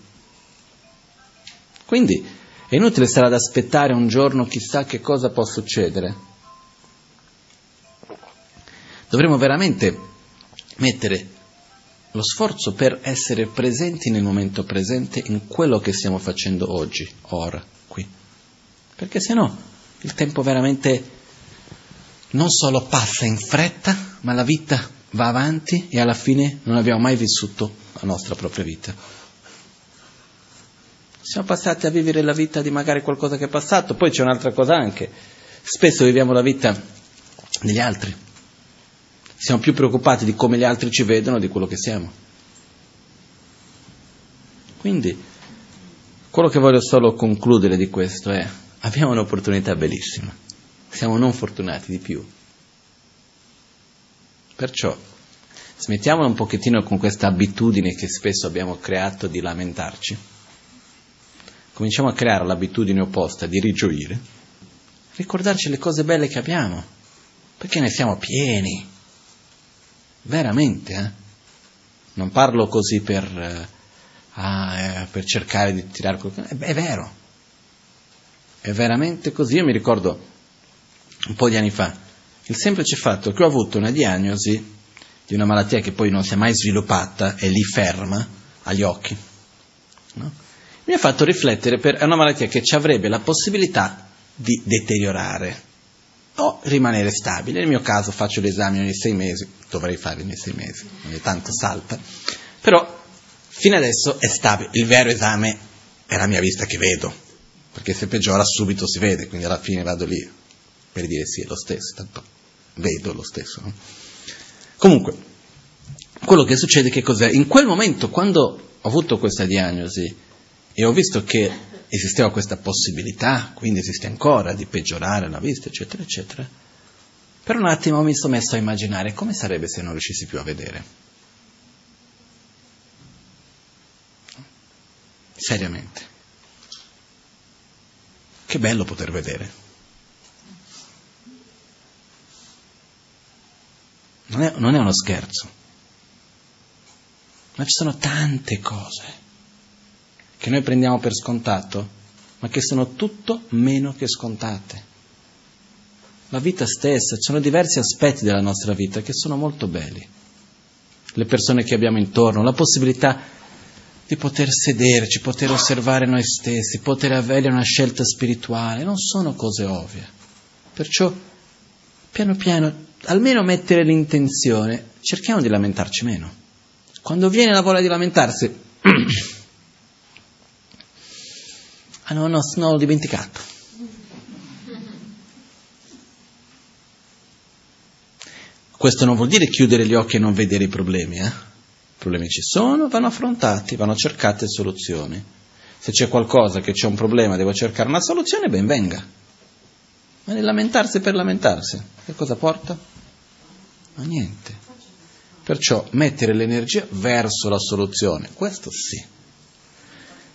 Quindi è inutile stare ad aspettare un giorno chissà che cosa può succedere. Dovremmo veramente mettere lo sforzo per essere presenti nel momento presente in quello che stiamo facendo oggi, ora, qui. Perché se no il tempo veramente non solo passa in fretta, ma la vita va avanti e alla fine non abbiamo mai vissuto la nostra propria vita. Siamo passati a vivere la vita di magari qualcosa che è passato, poi c'è un'altra cosa anche. Spesso viviamo la vita degli altri. Siamo più preoccupati di come gli altri ci vedono di quello che siamo. Quindi, quello che voglio solo concludere di questo è, abbiamo un'opportunità bellissima, siamo non fortunati di più. Perciò, smettiamola un pochettino con questa abitudine che spesso abbiamo creato di lamentarci. Cominciamo a creare l'abitudine opposta di rigioire, ricordarci le cose belle che abbiamo, perché ne siamo pieni veramente, eh? non parlo così per, eh, ah, eh, per cercare di tirare qualcosa, è, è vero, è veramente così. Io mi ricordo un po' di anni fa il semplice fatto che ho avuto una diagnosi di una malattia che poi non si è mai sviluppata e lì ferma agli occhi. No? Mi ha fatto riflettere per è una malattia che ci avrebbe la possibilità di deteriorare o rimanere stabile. Nel mio caso faccio l'esame ogni sei mesi, dovrei fare ogni sei mesi, ogni tanto salta, però fino adesso è stabile. Il vero esame è la mia vista che vedo, perché se peggiora subito si vede, quindi alla fine vado lì per dire sì, è lo stesso, tanto vedo lo stesso. No? Comunque, quello che succede che cos'è? In quel momento, quando ho avuto questa diagnosi e ho visto che esisteva questa possibilità, quindi esiste ancora, di peggiorare la vista, eccetera, eccetera. Per un attimo mi sono messo a immaginare come sarebbe se non riuscissi più a vedere. Seriamente. Che bello poter vedere. Non è, non è uno scherzo. Ma ci sono tante cose che noi prendiamo per scontato, ma che sono tutto meno che scontate. La vita stessa, ci sono diversi aspetti della nostra vita che sono molto belli. Le persone che abbiamo intorno, la possibilità di poter sederci, poter osservare noi stessi, poter avere una scelta spirituale, non sono cose ovvie. Perciò, piano piano, almeno mettere l'intenzione, cerchiamo di lamentarci meno. Quando viene la voglia di lamentarsi, Ah no, no, no, l'ho dimenticato. Questo non vuol dire chiudere gli occhi e non vedere i problemi, eh? I problemi ci sono, vanno affrontati, vanno cercate soluzioni. Se c'è qualcosa che c'è un problema, devo cercare una soluzione, ben venga. Ma nel lamentarsi per lamentarsi, che cosa porta? Ma niente. Perciò mettere l'energia verso la soluzione, questo sì.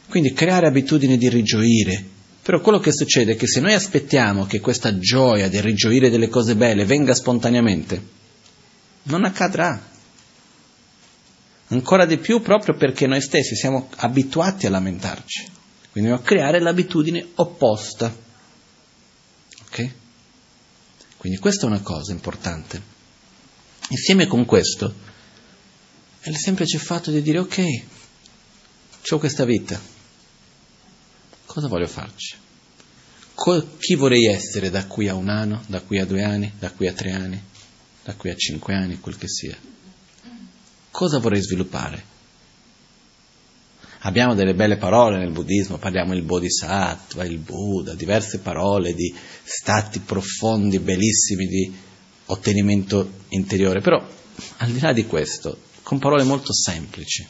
Quindi creare abitudini di rigioire. Però quello che succede è che se noi aspettiamo che questa gioia del rigioire delle cose belle venga spontaneamente, non accadrà. Ancora di più proprio perché noi stessi siamo abituati a lamentarci. Quindi a creare l'abitudine opposta. Ok? Quindi questa è una cosa importante. Insieme con questo è il semplice fatto di dire ok, ho questa vita, Cosa voglio farci? chi vorrei essere da qui a un anno, da qui a due anni, da qui a tre anni, da qui a cinque anni, quel che sia? Cosa vorrei sviluppare? Abbiamo delle belle parole nel buddismo, parliamo il bodhisattva, il Buddha, diverse parole di stati profondi, bellissimi di ottenimento interiore, però al di là di questo, con parole molto semplici,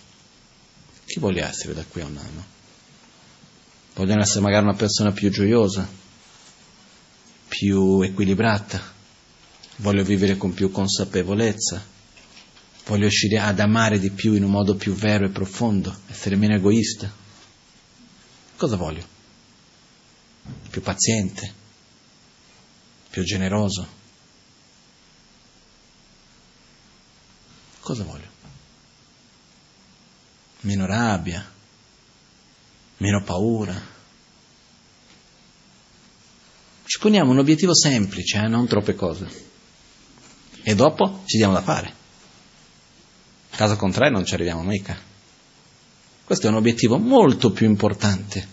chi voglio essere da qui a un anno? vogliono essere magari una persona più gioiosa, più equilibrata, voglio vivere con più consapevolezza, voglio riuscire ad amare di più in un modo più vero e profondo, essere meno egoista. Cosa voglio? Più paziente, più generoso. Cosa voglio? Meno rabbia, meno paura. Ci poniamo un obiettivo semplice, eh, non troppe cose. E dopo ci diamo da fare. Caso contrario non ci arriviamo mica. Questo è un obiettivo molto più importante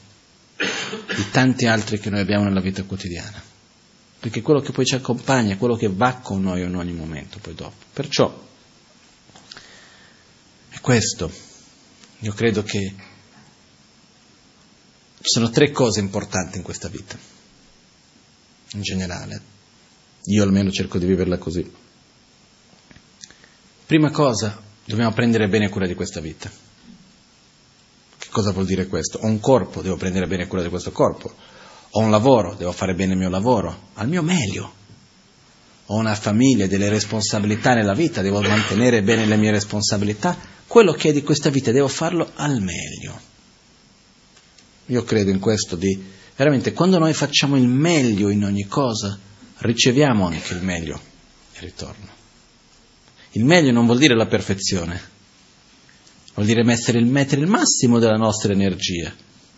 di tanti altri che noi abbiamo nella vita quotidiana, perché quello che poi ci accompagna, quello che va con noi in ogni momento poi dopo. Perciò è questo. Io credo che ci sono tre cose importanti in questa vita, in generale. Io almeno cerco di viverla così. Prima cosa, dobbiamo prendere bene cura di questa vita. Che cosa vuol dire questo? Ho un corpo, devo prendere bene cura di questo corpo. Ho un lavoro, devo fare bene il mio lavoro, al mio meglio. Ho una famiglia, delle responsabilità nella vita, devo mantenere bene le mie responsabilità. Quello che è di questa vita devo farlo al meglio. Io credo in questo di veramente quando noi facciamo il meglio in ogni cosa, riceviamo anche il meglio in ritorno. Il meglio non vuol dire la perfezione, vuol dire mettere il, mettere il massimo della nostra energia,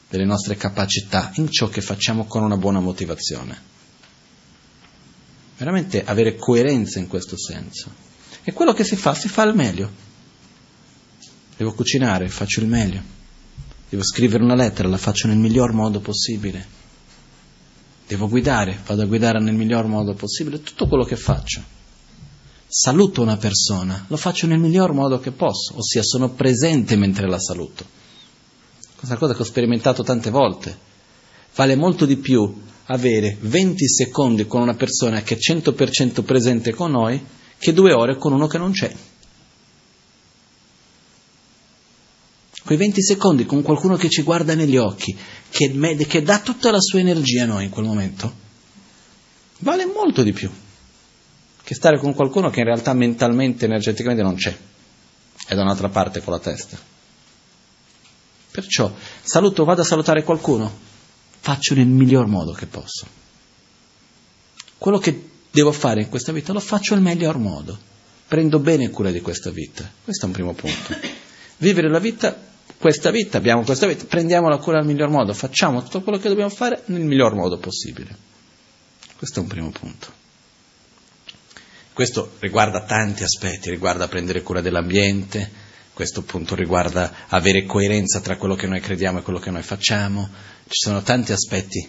delle nostre capacità in ciò che facciamo con una buona motivazione. Veramente avere coerenza in questo senso. E quello che si fa, si fa al meglio. Devo cucinare, faccio il meglio Devo scrivere una lettera, la faccio nel miglior modo possibile. Devo guidare, vado a guidare nel miglior modo possibile tutto quello che faccio. Saluto una persona, lo faccio nel miglior modo che posso, ossia sono presente mentre la saluto. Questa cosa che ho sperimentato tante volte. Vale molto di più avere 20 secondi con una persona che è 100% presente con noi che due ore con uno che non c'è. quei 20 secondi con qualcuno che ci guarda negli occhi, che, che dà tutta la sua energia a noi in quel momento, vale molto di più che stare con qualcuno che in realtà mentalmente, energeticamente non c'è, è da un'altra parte con la testa. Perciò saluto, vado a salutare qualcuno, faccio nel miglior modo che posso. Quello che devo fare in questa vita lo faccio nel miglior modo. Prendo bene cura di questa vita. Questo è un primo punto. Vivere la vita questa vita, abbiamo questa vita, prendiamo la cura nel miglior modo, facciamo tutto quello che dobbiamo fare nel miglior modo possibile. Questo è un primo punto. Questo riguarda tanti aspetti, riguarda prendere cura dell'ambiente, questo appunto riguarda avere coerenza tra quello che noi crediamo e quello che noi facciamo, ci sono tanti aspetti,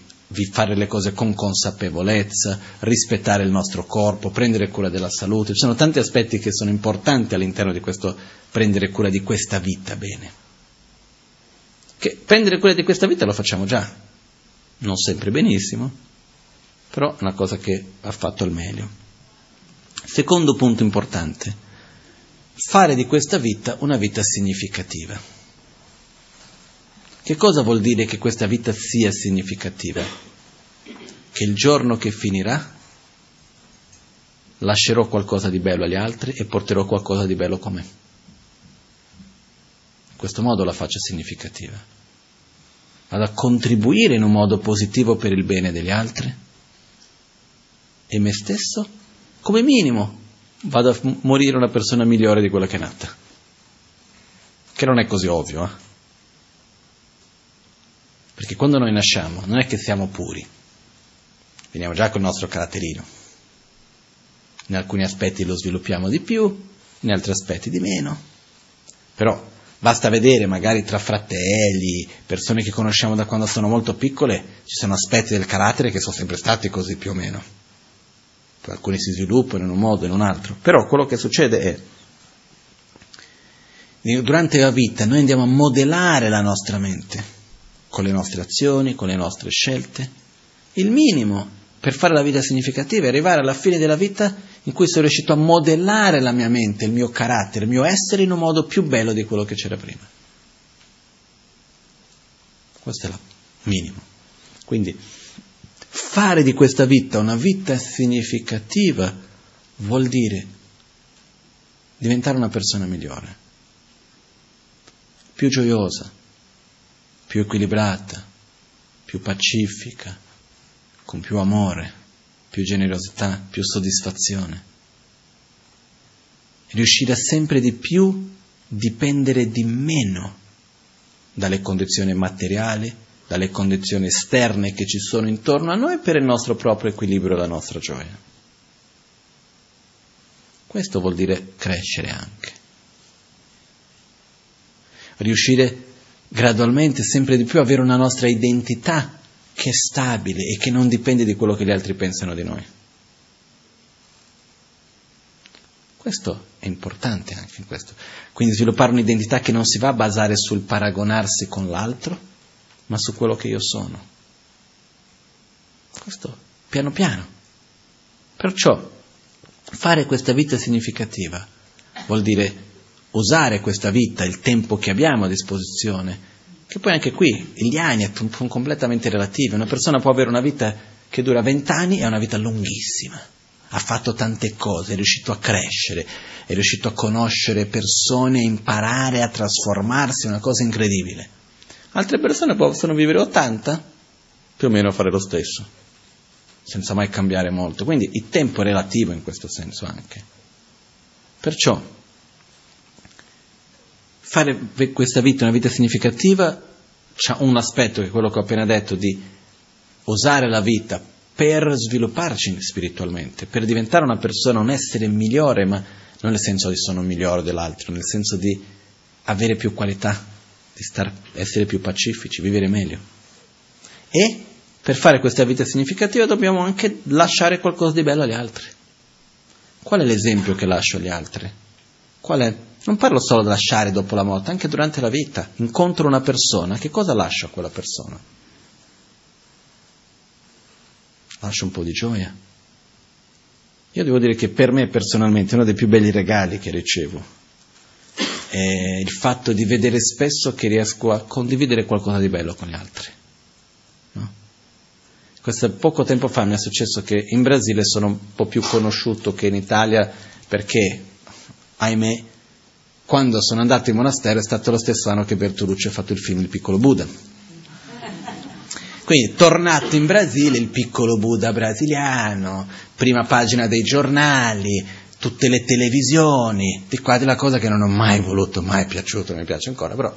fare le cose con consapevolezza, rispettare il nostro corpo, prendere cura della salute, ci sono tanti aspetti che sono importanti all'interno di questo prendere cura di questa vita bene. Che prendere cura di questa vita lo facciamo già, non sempre benissimo, però è una cosa che ha fatto al meglio. Secondo punto importante, fare di questa vita una vita significativa. Che cosa vuol dire che questa vita sia significativa? Che il giorno che finirà lascerò qualcosa di bello agli altri e porterò qualcosa di bello con me. In questo modo la faccio significativa. Vado a contribuire in un modo positivo per il bene degli altri e me stesso, come minimo, vado a morire una persona migliore di quella che è nata. Che non è così ovvio, eh? Perché quando noi nasciamo non è che siamo puri, veniamo già col nostro caratterino. In alcuni aspetti lo sviluppiamo di più, in altri aspetti di meno. Però Basta vedere magari tra fratelli, persone che conosciamo da quando sono molto piccole, ci sono aspetti del carattere che sono sempre stati così più o meno. Alcuni si sviluppano in un modo e in un altro. Però quello che succede è, durante la vita noi andiamo a modellare la nostra mente, con le nostre azioni, con le nostre scelte. Il minimo per fare la vita significativa è arrivare alla fine della vita in cui sono riuscito a modellare la mia mente, il mio carattere, il mio essere in un modo più bello di quello che c'era prima. Questo è il minimo. Quindi fare di questa vita una vita significativa vuol dire diventare una persona migliore, più gioiosa, più equilibrata, più pacifica, con più amore più generosità, più soddisfazione. Riuscire a sempre di più dipendere di meno dalle condizioni materiali, dalle condizioni esterne che ci sono intorno a noi per il nostro proprio equilibrio e la nostra gioia. Questo vuol dire crescere anche. riuscire gradualmente, sempre di più, a avere una nostra identità che è stabile e che non dipende di quello che gli altri pensano di noi. Questo è importante anche in questo. Quindi sviluppare un'identità che non si va a basare sul paragonarsi con l'altro, ma su quello che io sono. Questo piano piano. Perciò fare questa vita significativa vuol dire usare questa vita, il tempo che abbiamo a disposizione, che poi anche qui gli anni sono completamente relativi. Una persona può avere una vita che dura vent'anni e una vita lunghissima ha fatto tante cose, è riuscito a crescere, è riuscito a conoscere persone, a imparare, a trasformarsi, è una cosa incredibile. Altre persone possono vivere 80, più o meno fare lo stesso, senza mai cambiare molto. Quindi il tempo è relativo in questo senso anche. Perciò fare questa vita una vita significativa ha un aspetto che è quello che ho appena detto di usare la vita per svilupparci spiritualmente, per diventare una persona, un essere migliore, ma non nel senso di sono migliore dell'altro, nel senso di avere più qualità, di star, essere più pacifici, vivere meglio. E per fare questa vita significativa dobbiamo anche lasciare qualcosa di bello agli altri. Qual è l'esempio che lascio agli altri? Qual è? Non parlo solo di lasciare dopo la morte, anche durante la vita. Incontro una persona, che cosa lascio a quella persona? lascia un po' di gioia. Io devo dire che per me personalmente uno dei più belli regali che ricevo è il fatto di vedere spesso che riesco a condividere qualcosa di bello con gli altri. No? Questo poco tempo fa mi è successo che in Brasile sono un po' più conosciuto che in Italia perché, ahimè, quando sono andato in monastero è stato lo stesso anno che Bertolucci ha fatto il film Il piccolo Buddha quindi, tornato in Brasile, il piccolo Buddha brasiliano, prima pagina dei giornali, tutte le televisioni, di qua della cosa che non ho mai voluto, mai piaciuto, mi piace ancora, però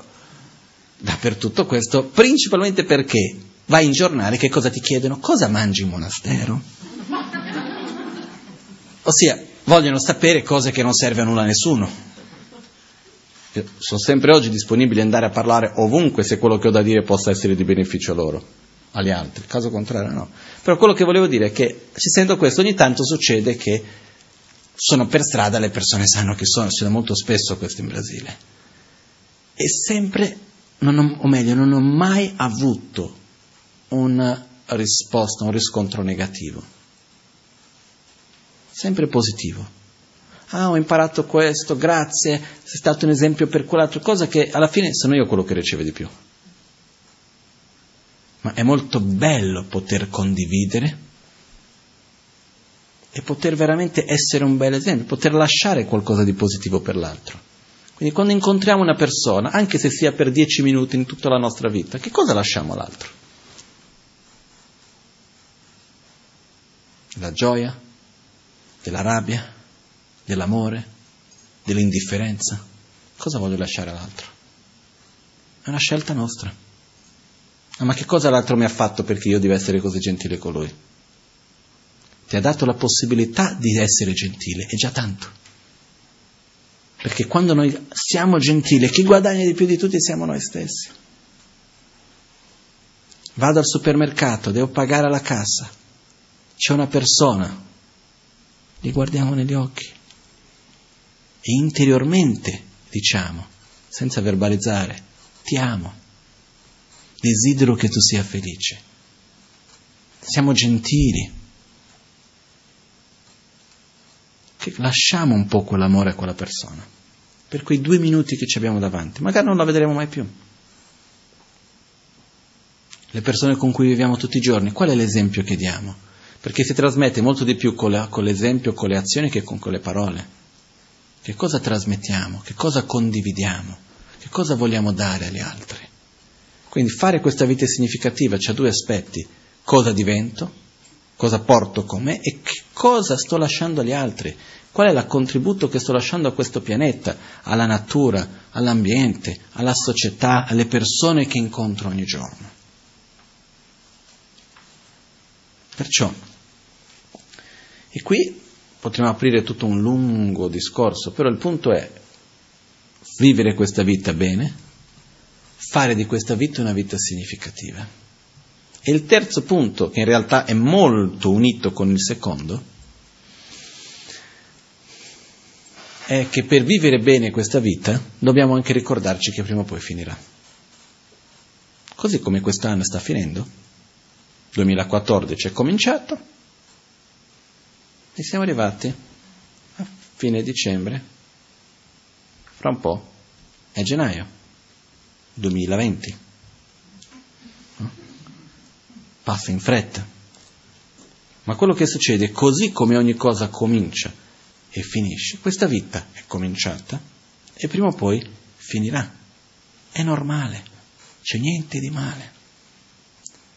dappertutto questo, principalmente perché vai in giornale, che cosa ti chiedono? Cosa mangi in monastero? Ossia, vogliono sapere cose che non serve a nulla a nessuno. Io sono sempre oggi disponibile ad andare a parlare ovunque se quello che ho da dire possa essere di beneficio a loro agli altri, caso contrario no. Però quello che volevo dire è che se sento questo ogni tanto succede che sono per strada, le persone sanno che sono, succede molto spesso questo in Brasile. E sempre, ho, o meglio, non ho mai avuto una risposta, un riscontro negativo. Sempre positivo. Ah, ho imparato questo, grazie, sei stato un esempio per quell'altra cosa che alla fine sono io quello che riceve di più ma è molto bello poter condividere e poter veramente essere un bel esempio, poter lasciare qualcosa di positivo per l'altro. Quindi quando incontriamo una persona, anche se sia per dieci minuti in tutta la nostra vita, che cosa lasciamo all'altro? La gioia, della rabbia, dell'amore, dell'indifferenza. Cosa voglio lasciare all'altro? È una scelta nostra. Ah, ma che cosa l'altro mi ha fatto perché io devo essere così gentile con lui? Ti ha dato la possibilità di essere gentile, è già tanto. Perché quando noi siamo gentili, chi guadagna di più di tutti siamo noi stessi. Vado al supermercato, devo pagare alla cassa, c'è una persona, li guardiamo negli occhi e interiormente diciamo, senza verbalizzare, ti amo desidero che tu sia felice. Siamo gentili. Che lasciamo un po' quell'amore a quella persona, per quei due minuti che ci abbiamo davanti. Magari non la vedremo mai più. Le persone con cui viviamo tutti i giorni, qual è l'esempio che diamo? Perché si trasmette molto di più con, la, con l'esempio, con le azioni che con, con le parole. Che cosa trasmettiamo? Che cosa condividiamo? Che cosa vogliamo dare agli altri? Quindi fare questa vita significativa c'ha due aspetti, cosa divento, cosa porto con me e che cosa sto lasciando agli altri, qual è il contributo che sto lasciando a questo pianeta, alla natura, all'ambiente, alla società, alle persone che incontro ogni giorno. Perciò, e qui potremmo aprire tutto un lungo discorso, però il punto è vivere questa vita bene, fare di questa vita una vita significativa. E il terzo punto, che in realtà è molto unito con il secondo, è che per vivere bene questa vita dobbiamo anche ricordarci che prima o poi finirà. Così come quest'anno sta finendo, 2014 è cominciato e siamo arrivati a fine dicembre, fra un po' è gennaio 2020. Passa in fretta. Ma quello che succede, così come ogni cosa comincia e finisce, questa vita è cominciata e prima o poi finirà. È normale, c'è niente di male.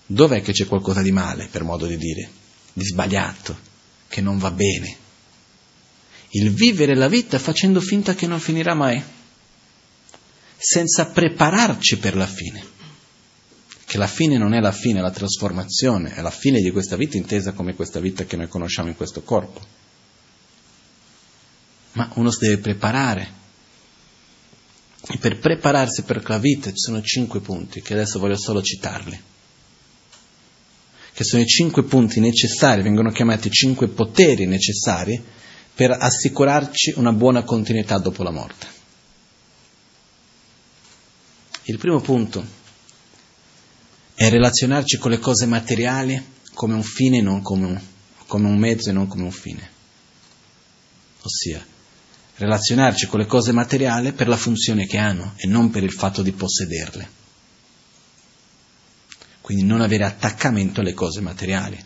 Dov'è che c'è qualcosa di male, per modo di dire, di sbagliato, che non va bene? Il vivere la vita facendo finta che non finirà mai, senza prepararci per la fine. Che la fine non è la fine, è la trasformazione, è la fine di questa vita intesa come questa vita che noi conosciamo in questo corpo. Ma uno si deve preparare. E per prepararsi per la vita ci sono cinque punti, che adesso voglio solo citarli che sono i cinque punti necessari, vengono chiamati cinque poteri necessari per assicurarci una buona continuità dopo la morte. Il primo punto è relazionarci con le cose materiali come un fine e non come un, come un mezzo e non come un fine. Ossia, relazionarci con le cose materiali per la funzione che hanno e non per il fatto di possederle quindi non avere attaccamento alle cose materiali.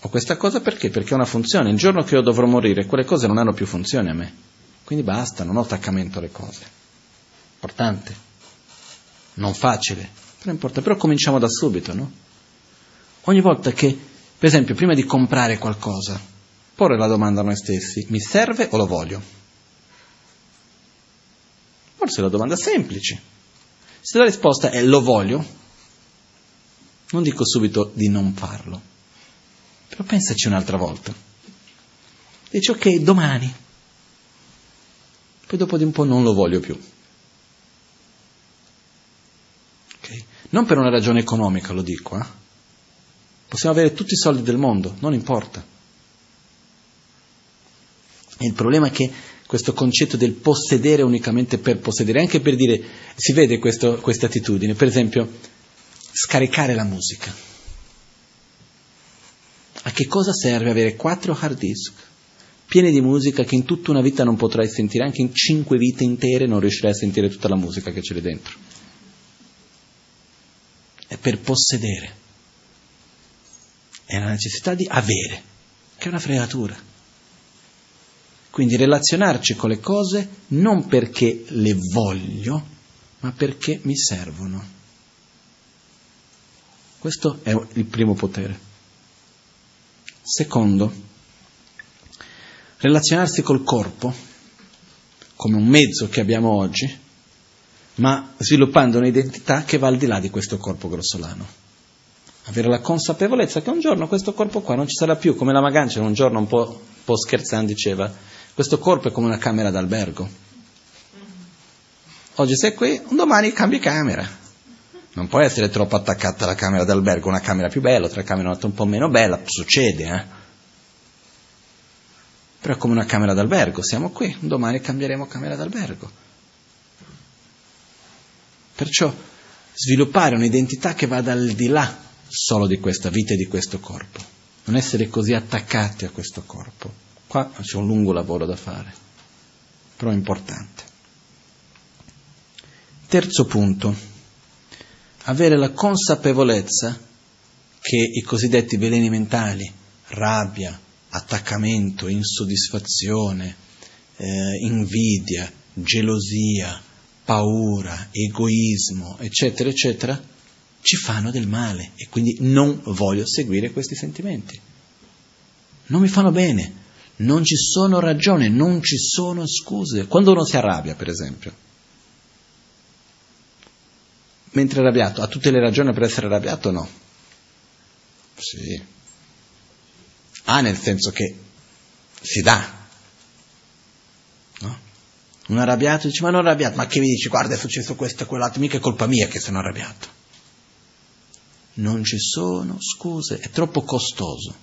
Ho questa cosa perché? Perché ha una funzione. Il giorno che io dovrò morire, quelle cose non hanno più funzione a me. Quindi basta, non ho attaccamento alle cose. Importante. Non facile, però importa. Però cominciamo da subito, no? Ogni volta che, per esempio, prima di comprare qualcosa, porre la domanda a noi stessi, mi serve o lo voglio? Forse è la domanda semplice. Se la risposta è lo voglio, non dico subito di non farlo, però pensaci un'altra volta. Dici ok, domani. Poi dopo di un po' non lo voglio più. Non per una ragione economica lo dico, eh? Possiamo avere tutti i soldi del mondo, non importa. Il problema è che questo concetto del possedere unicamente per possedere, anche per dire, si vede questa attitudine, per esempio, scaricare la musica. A che cosa serve avere quattro hard disk pieni di musica che in tutta una vita non potrai sentire, anche in cinque vite intere non riuscirai a sentire tutta la musica che c'è lì dentro? È per possedere. È la necessità di avere, che è una fregatura. Quindi relazionarci con le cose non perché le voglio, ma perché mi servono. Questo è il primo potere. Secondo, relazionarsi col corpo come un mezzo che abbiamo oggi, ma sviluppando un'identità che va al di là di questo corpo grossolano. Avere la consapevolezza che un giorno questo corpo qua non ci sarà più, come la Magancia un giorno un po', un po scherzando diceva, questo corpo è come una camera d'albergo. Oggi sei qui, un domani cambi camera. Non può essere troppo attaccata alla camera d'albergo, una camera più bella, otra camera un po' meno bella, succede, eh? Però è come una camera d'albergo, siamo qui, domani cambieremo camera d'albergo. Perciò sviluppare un'identità che vada al di là solo di questa vita e di questo corpo, non essere così attaccati a questo corpo. Qua c'è un lungo lavoro da fare, però è importante. Terzo punto avere la consapevolezza che i cosiddetti veleni mentali, rabbia, attaccamento, insoddisfazione, eh, invidia, gelosia, paura, egoismo, eccetera, eccetera, ci fanno del male e quindi non voglio seguire questi sentimenti. Non mi fanno bene, non ci sono ragioni, non ci sono scuse. Quando uno si arrabbia, per esempio, mentre arrabbiato, ha tutte le ragioni per essere arrabbiato o no? Sì. Ha nel senso che si dà. No? Un arrabbiato dice, ma non arrabbiato, ma che mi dici, guarda è successo questo e quell'altro, mica è colpa mia che sono arrabbiato. Non ci sono scuse, è troppo costoso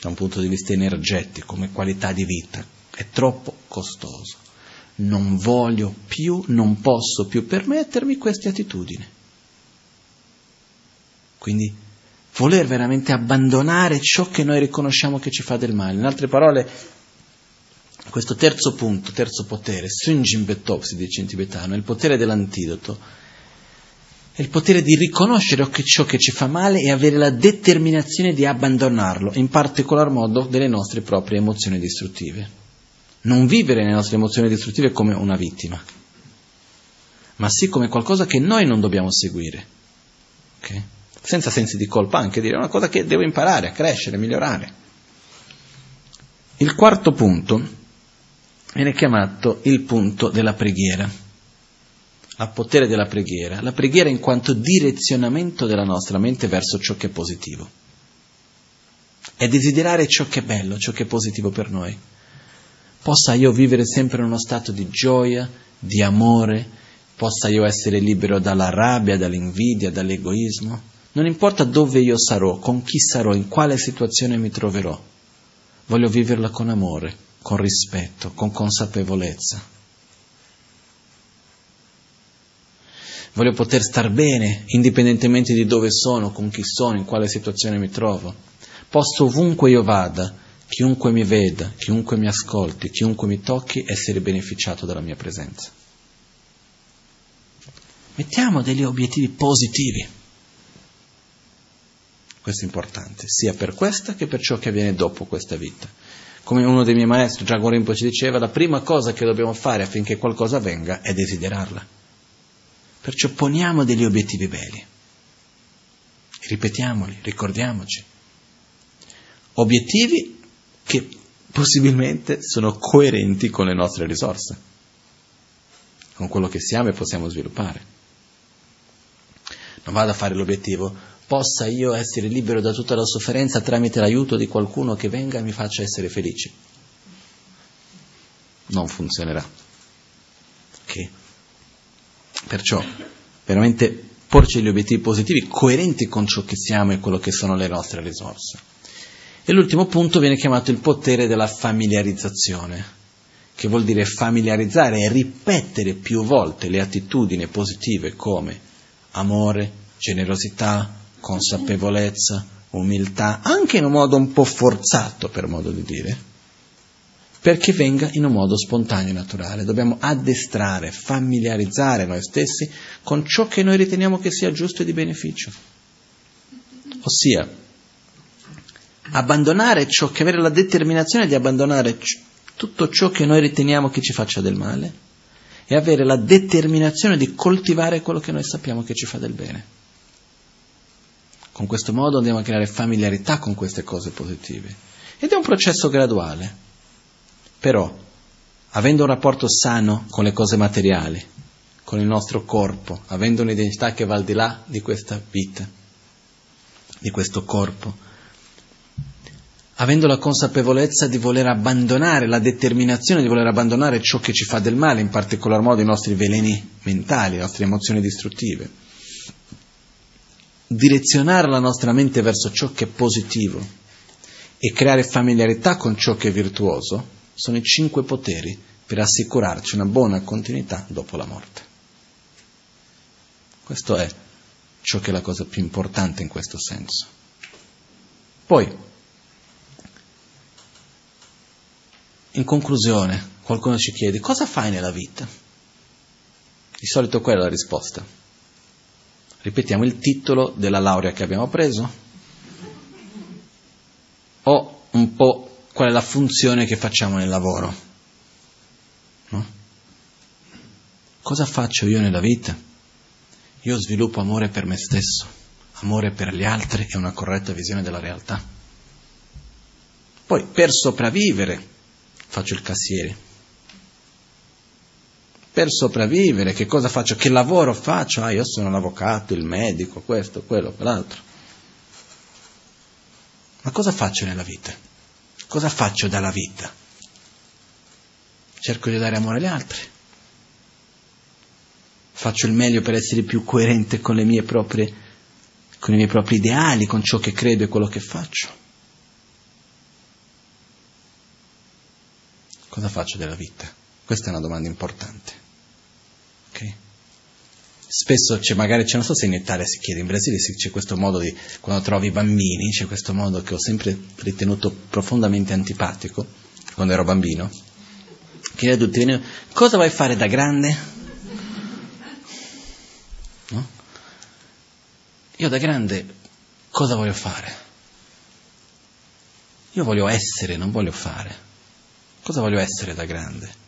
da un punto di vista energetico, come qualità di vita, è troppo costoso. Non voglio più, non posso più permettermi queste attitudini. Quindi voler veramente abbandonare ciò che noi riconosciamo che ci fa del male. In altre parole, questo terzo punto, terzo potere, Sunjin Betop si dice in tibetano, è il potere dell'antidoto, è il potere di riconoscere ciò che ci fa male e avere la determinazione di abbandonarlo, in particolar modo delle nostre proprie emozioni distruttive. Non vivere le nostre emozioni distruttive come una vittima, ma sì come qualcosa che noi non dobbiamo seguire. Okay? senza sensi di colpa, anche dire una cosa che devo imparare a crescere, a migliorare. Il quarto punto viene chiamato il punto della preghiera, il potere della preghiera, la preghiera in quanto direzionamento della nostra mente verso ciò che è positivo. È desiderare ciò che è bello, ciò che è positivo per noi. Possa io vivere sempre in uno stato di gioia, di amore, possa io essere libero dalla rabbia, dall'invidia, dall'egoismo non importa dove io sarò, con chi sarò, in quale situazione mi troverò. Voglio viverla con amore, con rispetto, con consapevolezza. Voglio poter star bene, indipendentemente di dove sono, con chi sono, in quale situazione mi trovo. Posso ovunque io vada, chiunque mi veda, chiunque mi ascolti, chiunque mi tocchi, essere beneficiato dalla mia presenza. Mettiamo degli obiettivi positivi. Questo è importante, sia per questa che per ciò che avviene dopo questa vita. Come uno dei miei maestri, Giacomo Rimpo, ci diceva, la prima cosa che dobbiamo fare affinché qualcosa avvenga è desiderarla. Perciò poniamo degli obiettivi belli. Ripetiamoli, ricordiamoci. Obiettivi che possibilmente sono coerenti con le nostre risorse, con quello che siamo e possiamo sviluppare. Non vado a fare l'obiettivo, possa io essere libero da tutta la sofferenza tramite l'aiuto di qualcuno che venga e mi faccia essere felice. Non funzionerà. Okay. Perciò, veramente porci gli obiettivi positivi coerenti con ciò che siamo e quello che sono le nostre risorse. E l'ultimo punto viene chiamato il potere della familiarizzazione, che vuol dire familiarizzare e ripetere più volte le attitudini positive come amore, generosità, consapevolezza, umiltà, anche in un modo un po' forzato, per modo di dire, perché venga in un modo spontaneo e naturale. Dobbiamo addestrare, familiarizzare noi stessi con ciò che noi riteniamo che sia giusto e di beneficio. Ossia, abbandonare ciò che avere la determinazione di abbandonare tutto ciò che noi riteniamo che ci faccia del male e avere la determinazione di coltivare quello che noi sappiamo che ci fa del bene. Con questo modo andiamo a creare familiarità con queste cose positive. Ed è un processo graduale. Però, avendo un rapporto sano con le cose materiali, con il nostro corpo, avendo un'identità che va al di là di questa vita, di questo corpo, avendo la consapevolezza di voler abbandonare, la determinazione di voler abbandonare ciò che ci fa del male, in particolar modo i nostri veleni mentali, le nostre emozioni distruttive direzionare la nostra mente verso ciò che è positivo e creare familiarità con ciò che è virtuoso sono i cinque poteri per assicurarci una buona continuità dopo la morte. Questo è ciò che è la cosa più importante in questo senso. Poi, in conclusione, qualcuno ci chiede cosa fai nella vita? Di solito quella è la risposta. Ripetiamo il titolo della laurea che abbiamo preso? O un po' qual è la funzione che facciamo nel lavoro? No? Cosa faccio io nella vita? Io sviluppo amore per me stesso, amore per gli altri e una corretta visione della realtà. Poi per sopravvivere faccio il cassiere, per sopravvivere, che cosa faccio? Che lavoro faccio? Ah, io sono l'avvocato, il medico, questo, quello, quell'altro. Ma cosa faccio nella vita? Cosa faccio dalla vita? Cerco di dare amore agli altri, faccio il meglio per essere più coerente con le mie proprie, con i miei propri ideali, con ciò che credo e quello che faccio. Cosa faccio della vita? Questa è una domanda importante. Spesso c'è, magari, c'è, non so se in Italia si chiede, in Brasile c'è questo modo di, quando trovi bambini, c'è questo modo che ho sempre ritenuto profondamente antipatico, quando ero bambino, chiede a tutti, cosa vuoi fare da grande? No? Io da grande cosa voglio fare? Io voglio essere, non voglio fare. Cosa voglio essere da grande?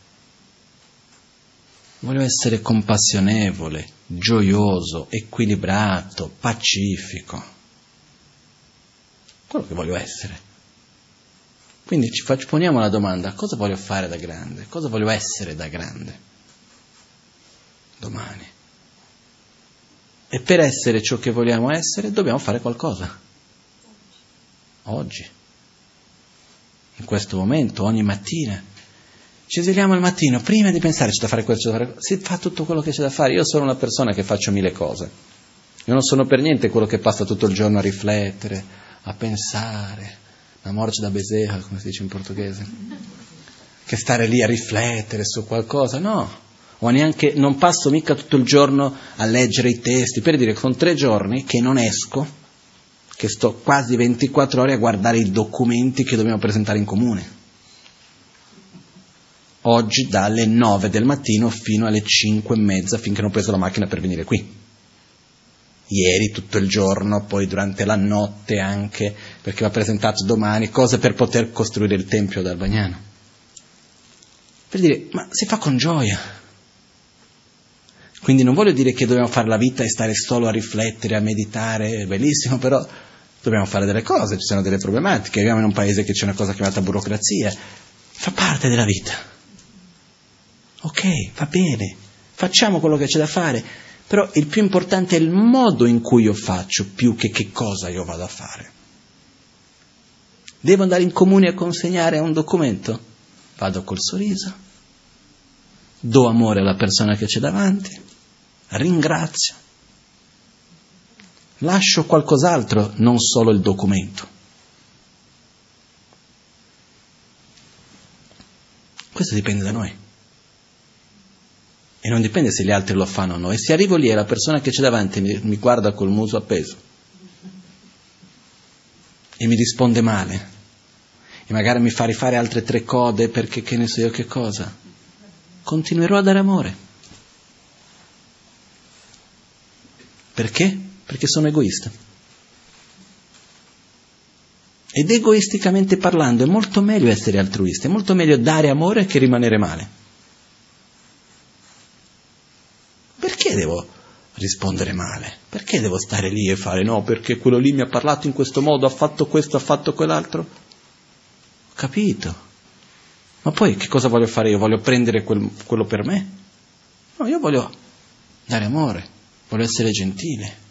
Voglio essere compassionevole, gioioso, equilibrato, pacifico. Quello che voglio essere. Quindi ci poniamo la domanda, cosa voglio fare da grande? Cosa voglio essere da grande? Domani. E per essere ciò che vogliamo essere dobbiamo fare qualcosa. Oggi. In questo momento, ogni mattina. Ci svegliamo al mattino, prima di pensare c'è da fare questo, c'è da fare questo, si fa tutto quello che c'è da fare. Io sono una persona che faccio mille cose. Io non sono per niente quello che passa tutto il giorno a riflettere, a pensare, la morte da Bezerra, come si dice in portoghese, che stare lì a riflettere su qualcosa, no, o neanche, non passo mica tutto il giorno a leggere i testi, per dire che sono tre giorni che non esco, che sto quasi 24 ore a guardare i documenti che dobbiamo presentare in comune oggi dalle 9 del mattino fino alle 5 e mezza finché non ho preso la macchina per venire qui. Ieri tutto il giorno, poi durante la notte anche, perché va presentato domani, cose per poter costruire il Tempio d'Albagnano. Per dire, ma si fa con gioia. Quindi non voglio dire che dobbiamo fare la vita e stare solo a riflettere, a meditare, è bellissimo, però dobbiamo fare delle cose, ci sono delle problematiche, viviamo in un paese che c'è una cosa chiamata burocrazia, fa parte della vita. Ok, va bene, facciamo quello che c'è da fare, però il più importante è il modo in cui io faccio più che che cosa io vado a fare. Devo andare in comune a consegnare un documento? Vado col sorriso, do amore alla persona che c'è davanti, ringrazio, lascio qualcos'altro, non solo il documento. Questo dipende da noi. E non dipende se gli altri lo fanno o no. E se arrivo lì e la persona che c'è davanti mi, mi guarda col muso appeso e mi risponde male e magari mi fa rifare altre tre code perché che ne so io che cosa, continuerò a dare amore. Perché? Perché sono egoista. Ed egoisticamente parlando è molto meglio essere altruista, è molto meglio dare amore che rimanere male. Perché devo rispondere male? Perché devo stare lì e fare no? Perché quello lì mi ha parlato in questo modo, ha fatto questo, ha fatto quell'altro? Ho capito. Ma poi che cosa voglio fare io? Voglio prendere quel, quello per me? No, io voglio dare amore, voglio essere gentile.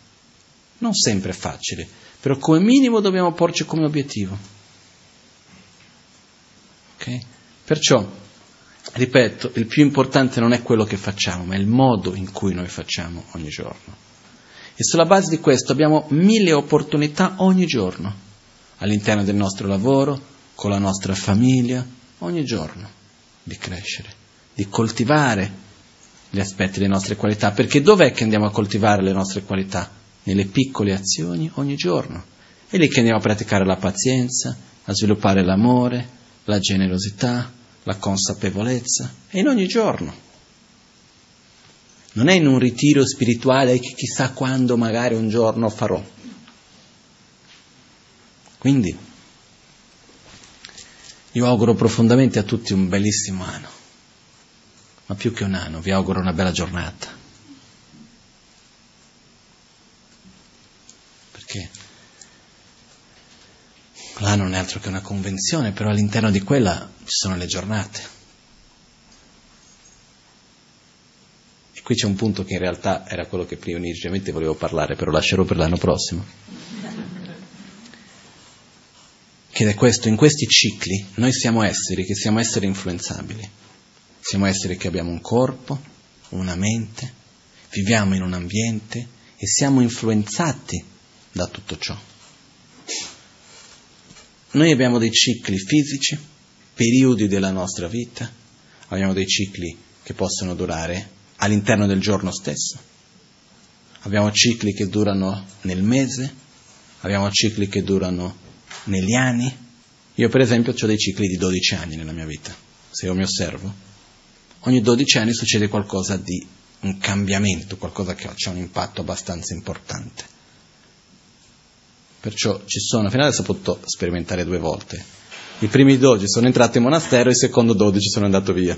Non sempre è facile, però come minimo dobbiamo porci come obiettivo. Ok? Perciò ripeto, il più importante non è quello che facciamo, ma è il modo in cui noi facciamo ogni giorno. E sulla base di questo abbiamo mille opportunità ogni giorno, all'interno del nostro lavoro, con la nostra famiglia, ogni giorno, di crescere, di coltivare gli aspetti delle nostre qualità, perché dov'è che andiamo a coltivare le nostre qualità? Nelle piccole azioni ogni giorno. È lì che andiamo a praticare la pazienza, a sviluppare l'amore, la generosità, la consapevolezza, è in ogni giorno. Non è in un ritiro spirituale che chissà quando magari un giorno farò. Quindi io auguro profondamente a tutti un bellissimo anno, ma più che un anno, vi auguro una bella giornata. Perché l'anno non è altro che una convenzione, però all'interno di quella ci sono le giornate. E qui c'è un punto che in realtà era quello che prima inizialmente volevo parlare, però lascerò per l'anno prossimo. Che è questo, in questi cicli noi siamo esseri che siamo esseri influenzabili. Siamo esseri che abbiamo un corpo, una mente, viviamo in un ambiente e siamo influenzati da tutto ciò. Noi abbiamo dei cicli fisici, periodi della nostra vita, abbiamo dei cicli che possono durare all'interno del giorno stesso, abbiamo cicli che durano nel mese, abbiamo cicli che durano negli anni. Io per esempio ho dei cicli di 12 anni nella mia vita, se io mi osservo, ogni 12 anni succede qualcosa di un cambiamento, qualcosa che ha un impatto abbastanza importante. Perciò ci sono, fino adesso ho potuto sperimentare due volte. I primi 12 sono entrato in monastero, i secondi 12 sono andato via.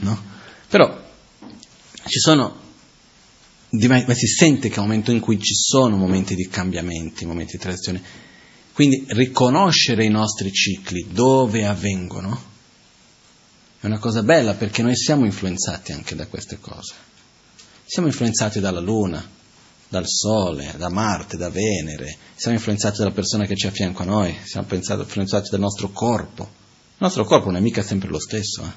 No? Però ci sono, ma si sente che è un momento in cui ci sono momenti di cambiamenti, momenti di transizione. Quindi riconoscere i nostri cicli, dove avvengono, è una cosa bella perché noi siamo influenzati anche da queste cose. Siamo influenzati dalla Luna, dal Sole, da Marte, da Venere, siamo influenzati dalla persona che ci affianca a noi, siamo influenzati dal nostro corpo. Il nostro corpo non è mica sempre lo stesso, eh?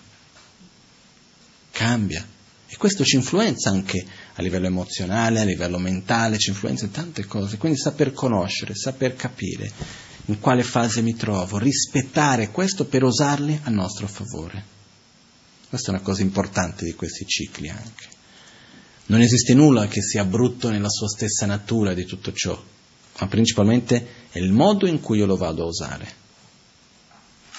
cambia. E questo ci influenza anche a livello emozionale, a livello mentale, ci influenza in tante cose. Quindi saper conoscere, saper capire in quale fase mi trovo, rispettare questo per usarli a nostro favore. Questa è una cosa importante di questi cicli anche. Non esiste nulla che sia brutto nella sua stessa natura di tutto ciò, ma principalmente è il modo in cui io lo vado a usare.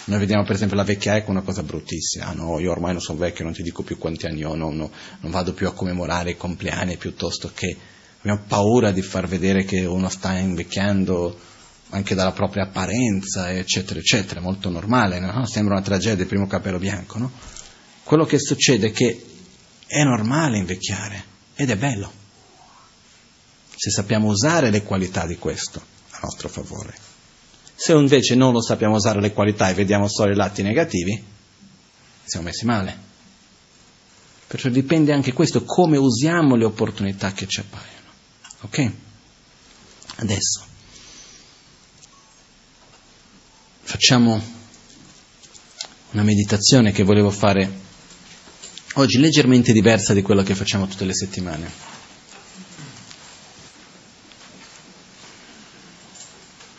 Noi vediamo per esempio la vecchiaia come una cosa bruttissima, ah no, io ormai non sono vecchio, non ti dico più quanti anni ho, no, no, non vado più a commemorare i compleanni piuttosto che abbiamo paura di far vedere che uno sta invecchiando anche dalla propria apparenza, eccetera, eccetera, molto normale, no? sembra una tragedia il primo capello bianco, no? quello che succede è che è normale invecchiare ed è bello, se sappiamo usare le qualità di questo a nostro favore. Se invece non lo sappiamo usare le qualità e vediamo solo i lati negativi, siamo messi male. Perciò dipende anche questo, come usiamo le opportunità che ci appaiono. Ok? Adesso facciamo una meditazione che volevo fare oggi leggermente diversa di quello che facciamo tutte le settimane.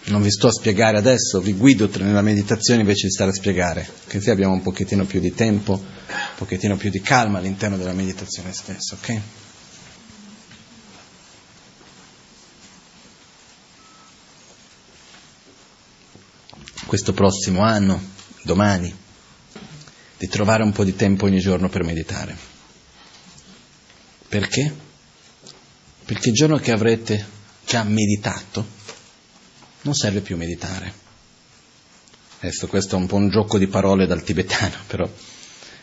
Non vi sto a spiegare adesso, vi guido nella meditazione invece di stare a spiegare, così abbiamo un pochettino più di tempo, un pochettino più di calma all'interno della meditazione stessa, ok? Questo prossimo anno, domani, di trovare un po' di tempo ogni giorno per meditare. Perché? Perché il giorno che avrete già meditato, non serve più meditare. Adesso questo è un po' un gioco di parole dal tibetano, però,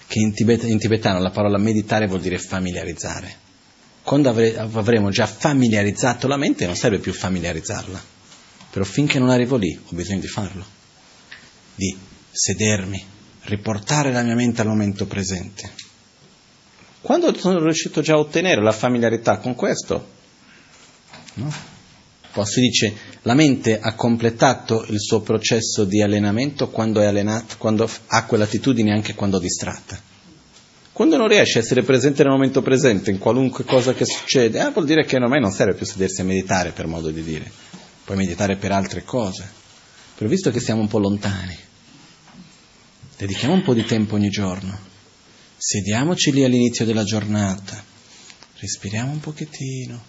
che in, tibet- in tibetano la parola meditare vuol dire familiarizzare. Quando avre- avremo già familiarizzato la mente non serve più familiarizzarla, però finché non arrivo lì ho bisogno di farlo, di sedermi, riportare la mia mente al momento presente. Quando sono riuscito già a ottenere la familiarità con questo, no? Poi si dice la mente ha completato il suo processo di allenamento quando, è allenato, quando ha quell'attitudine anche quando distratta. Quando non riesce a essere presente nel momento presente, in qualunque cosa che succede, ah, vuol dire che ormai non serve più sedersi a meditare, per modo di dire. Puoi meditare per altre cose. Però visto che siamo un po' lontani, Dedichiamo un po' di tempo ogni giorno. Sediamoci lì all'inizio della giornata. Respiriamo un pochettino.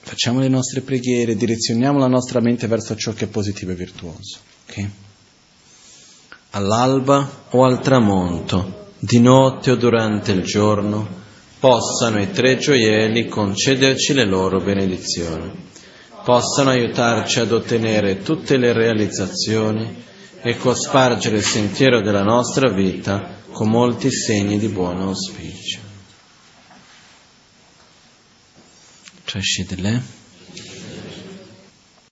Facciamo le nostre preghiere, direzioniamo la nostra mente verso ciò che è positivo e virtuoso. Okay? All'alba o al tramonto, di notte o durante il giorno, possano i tre gioielli concederci le loro benedizioni, possano aiutarci ad ottenere tutte le realizzazioni e cospargere il sentiero della nostra vita con molti segni di buon auspicio. Cioè,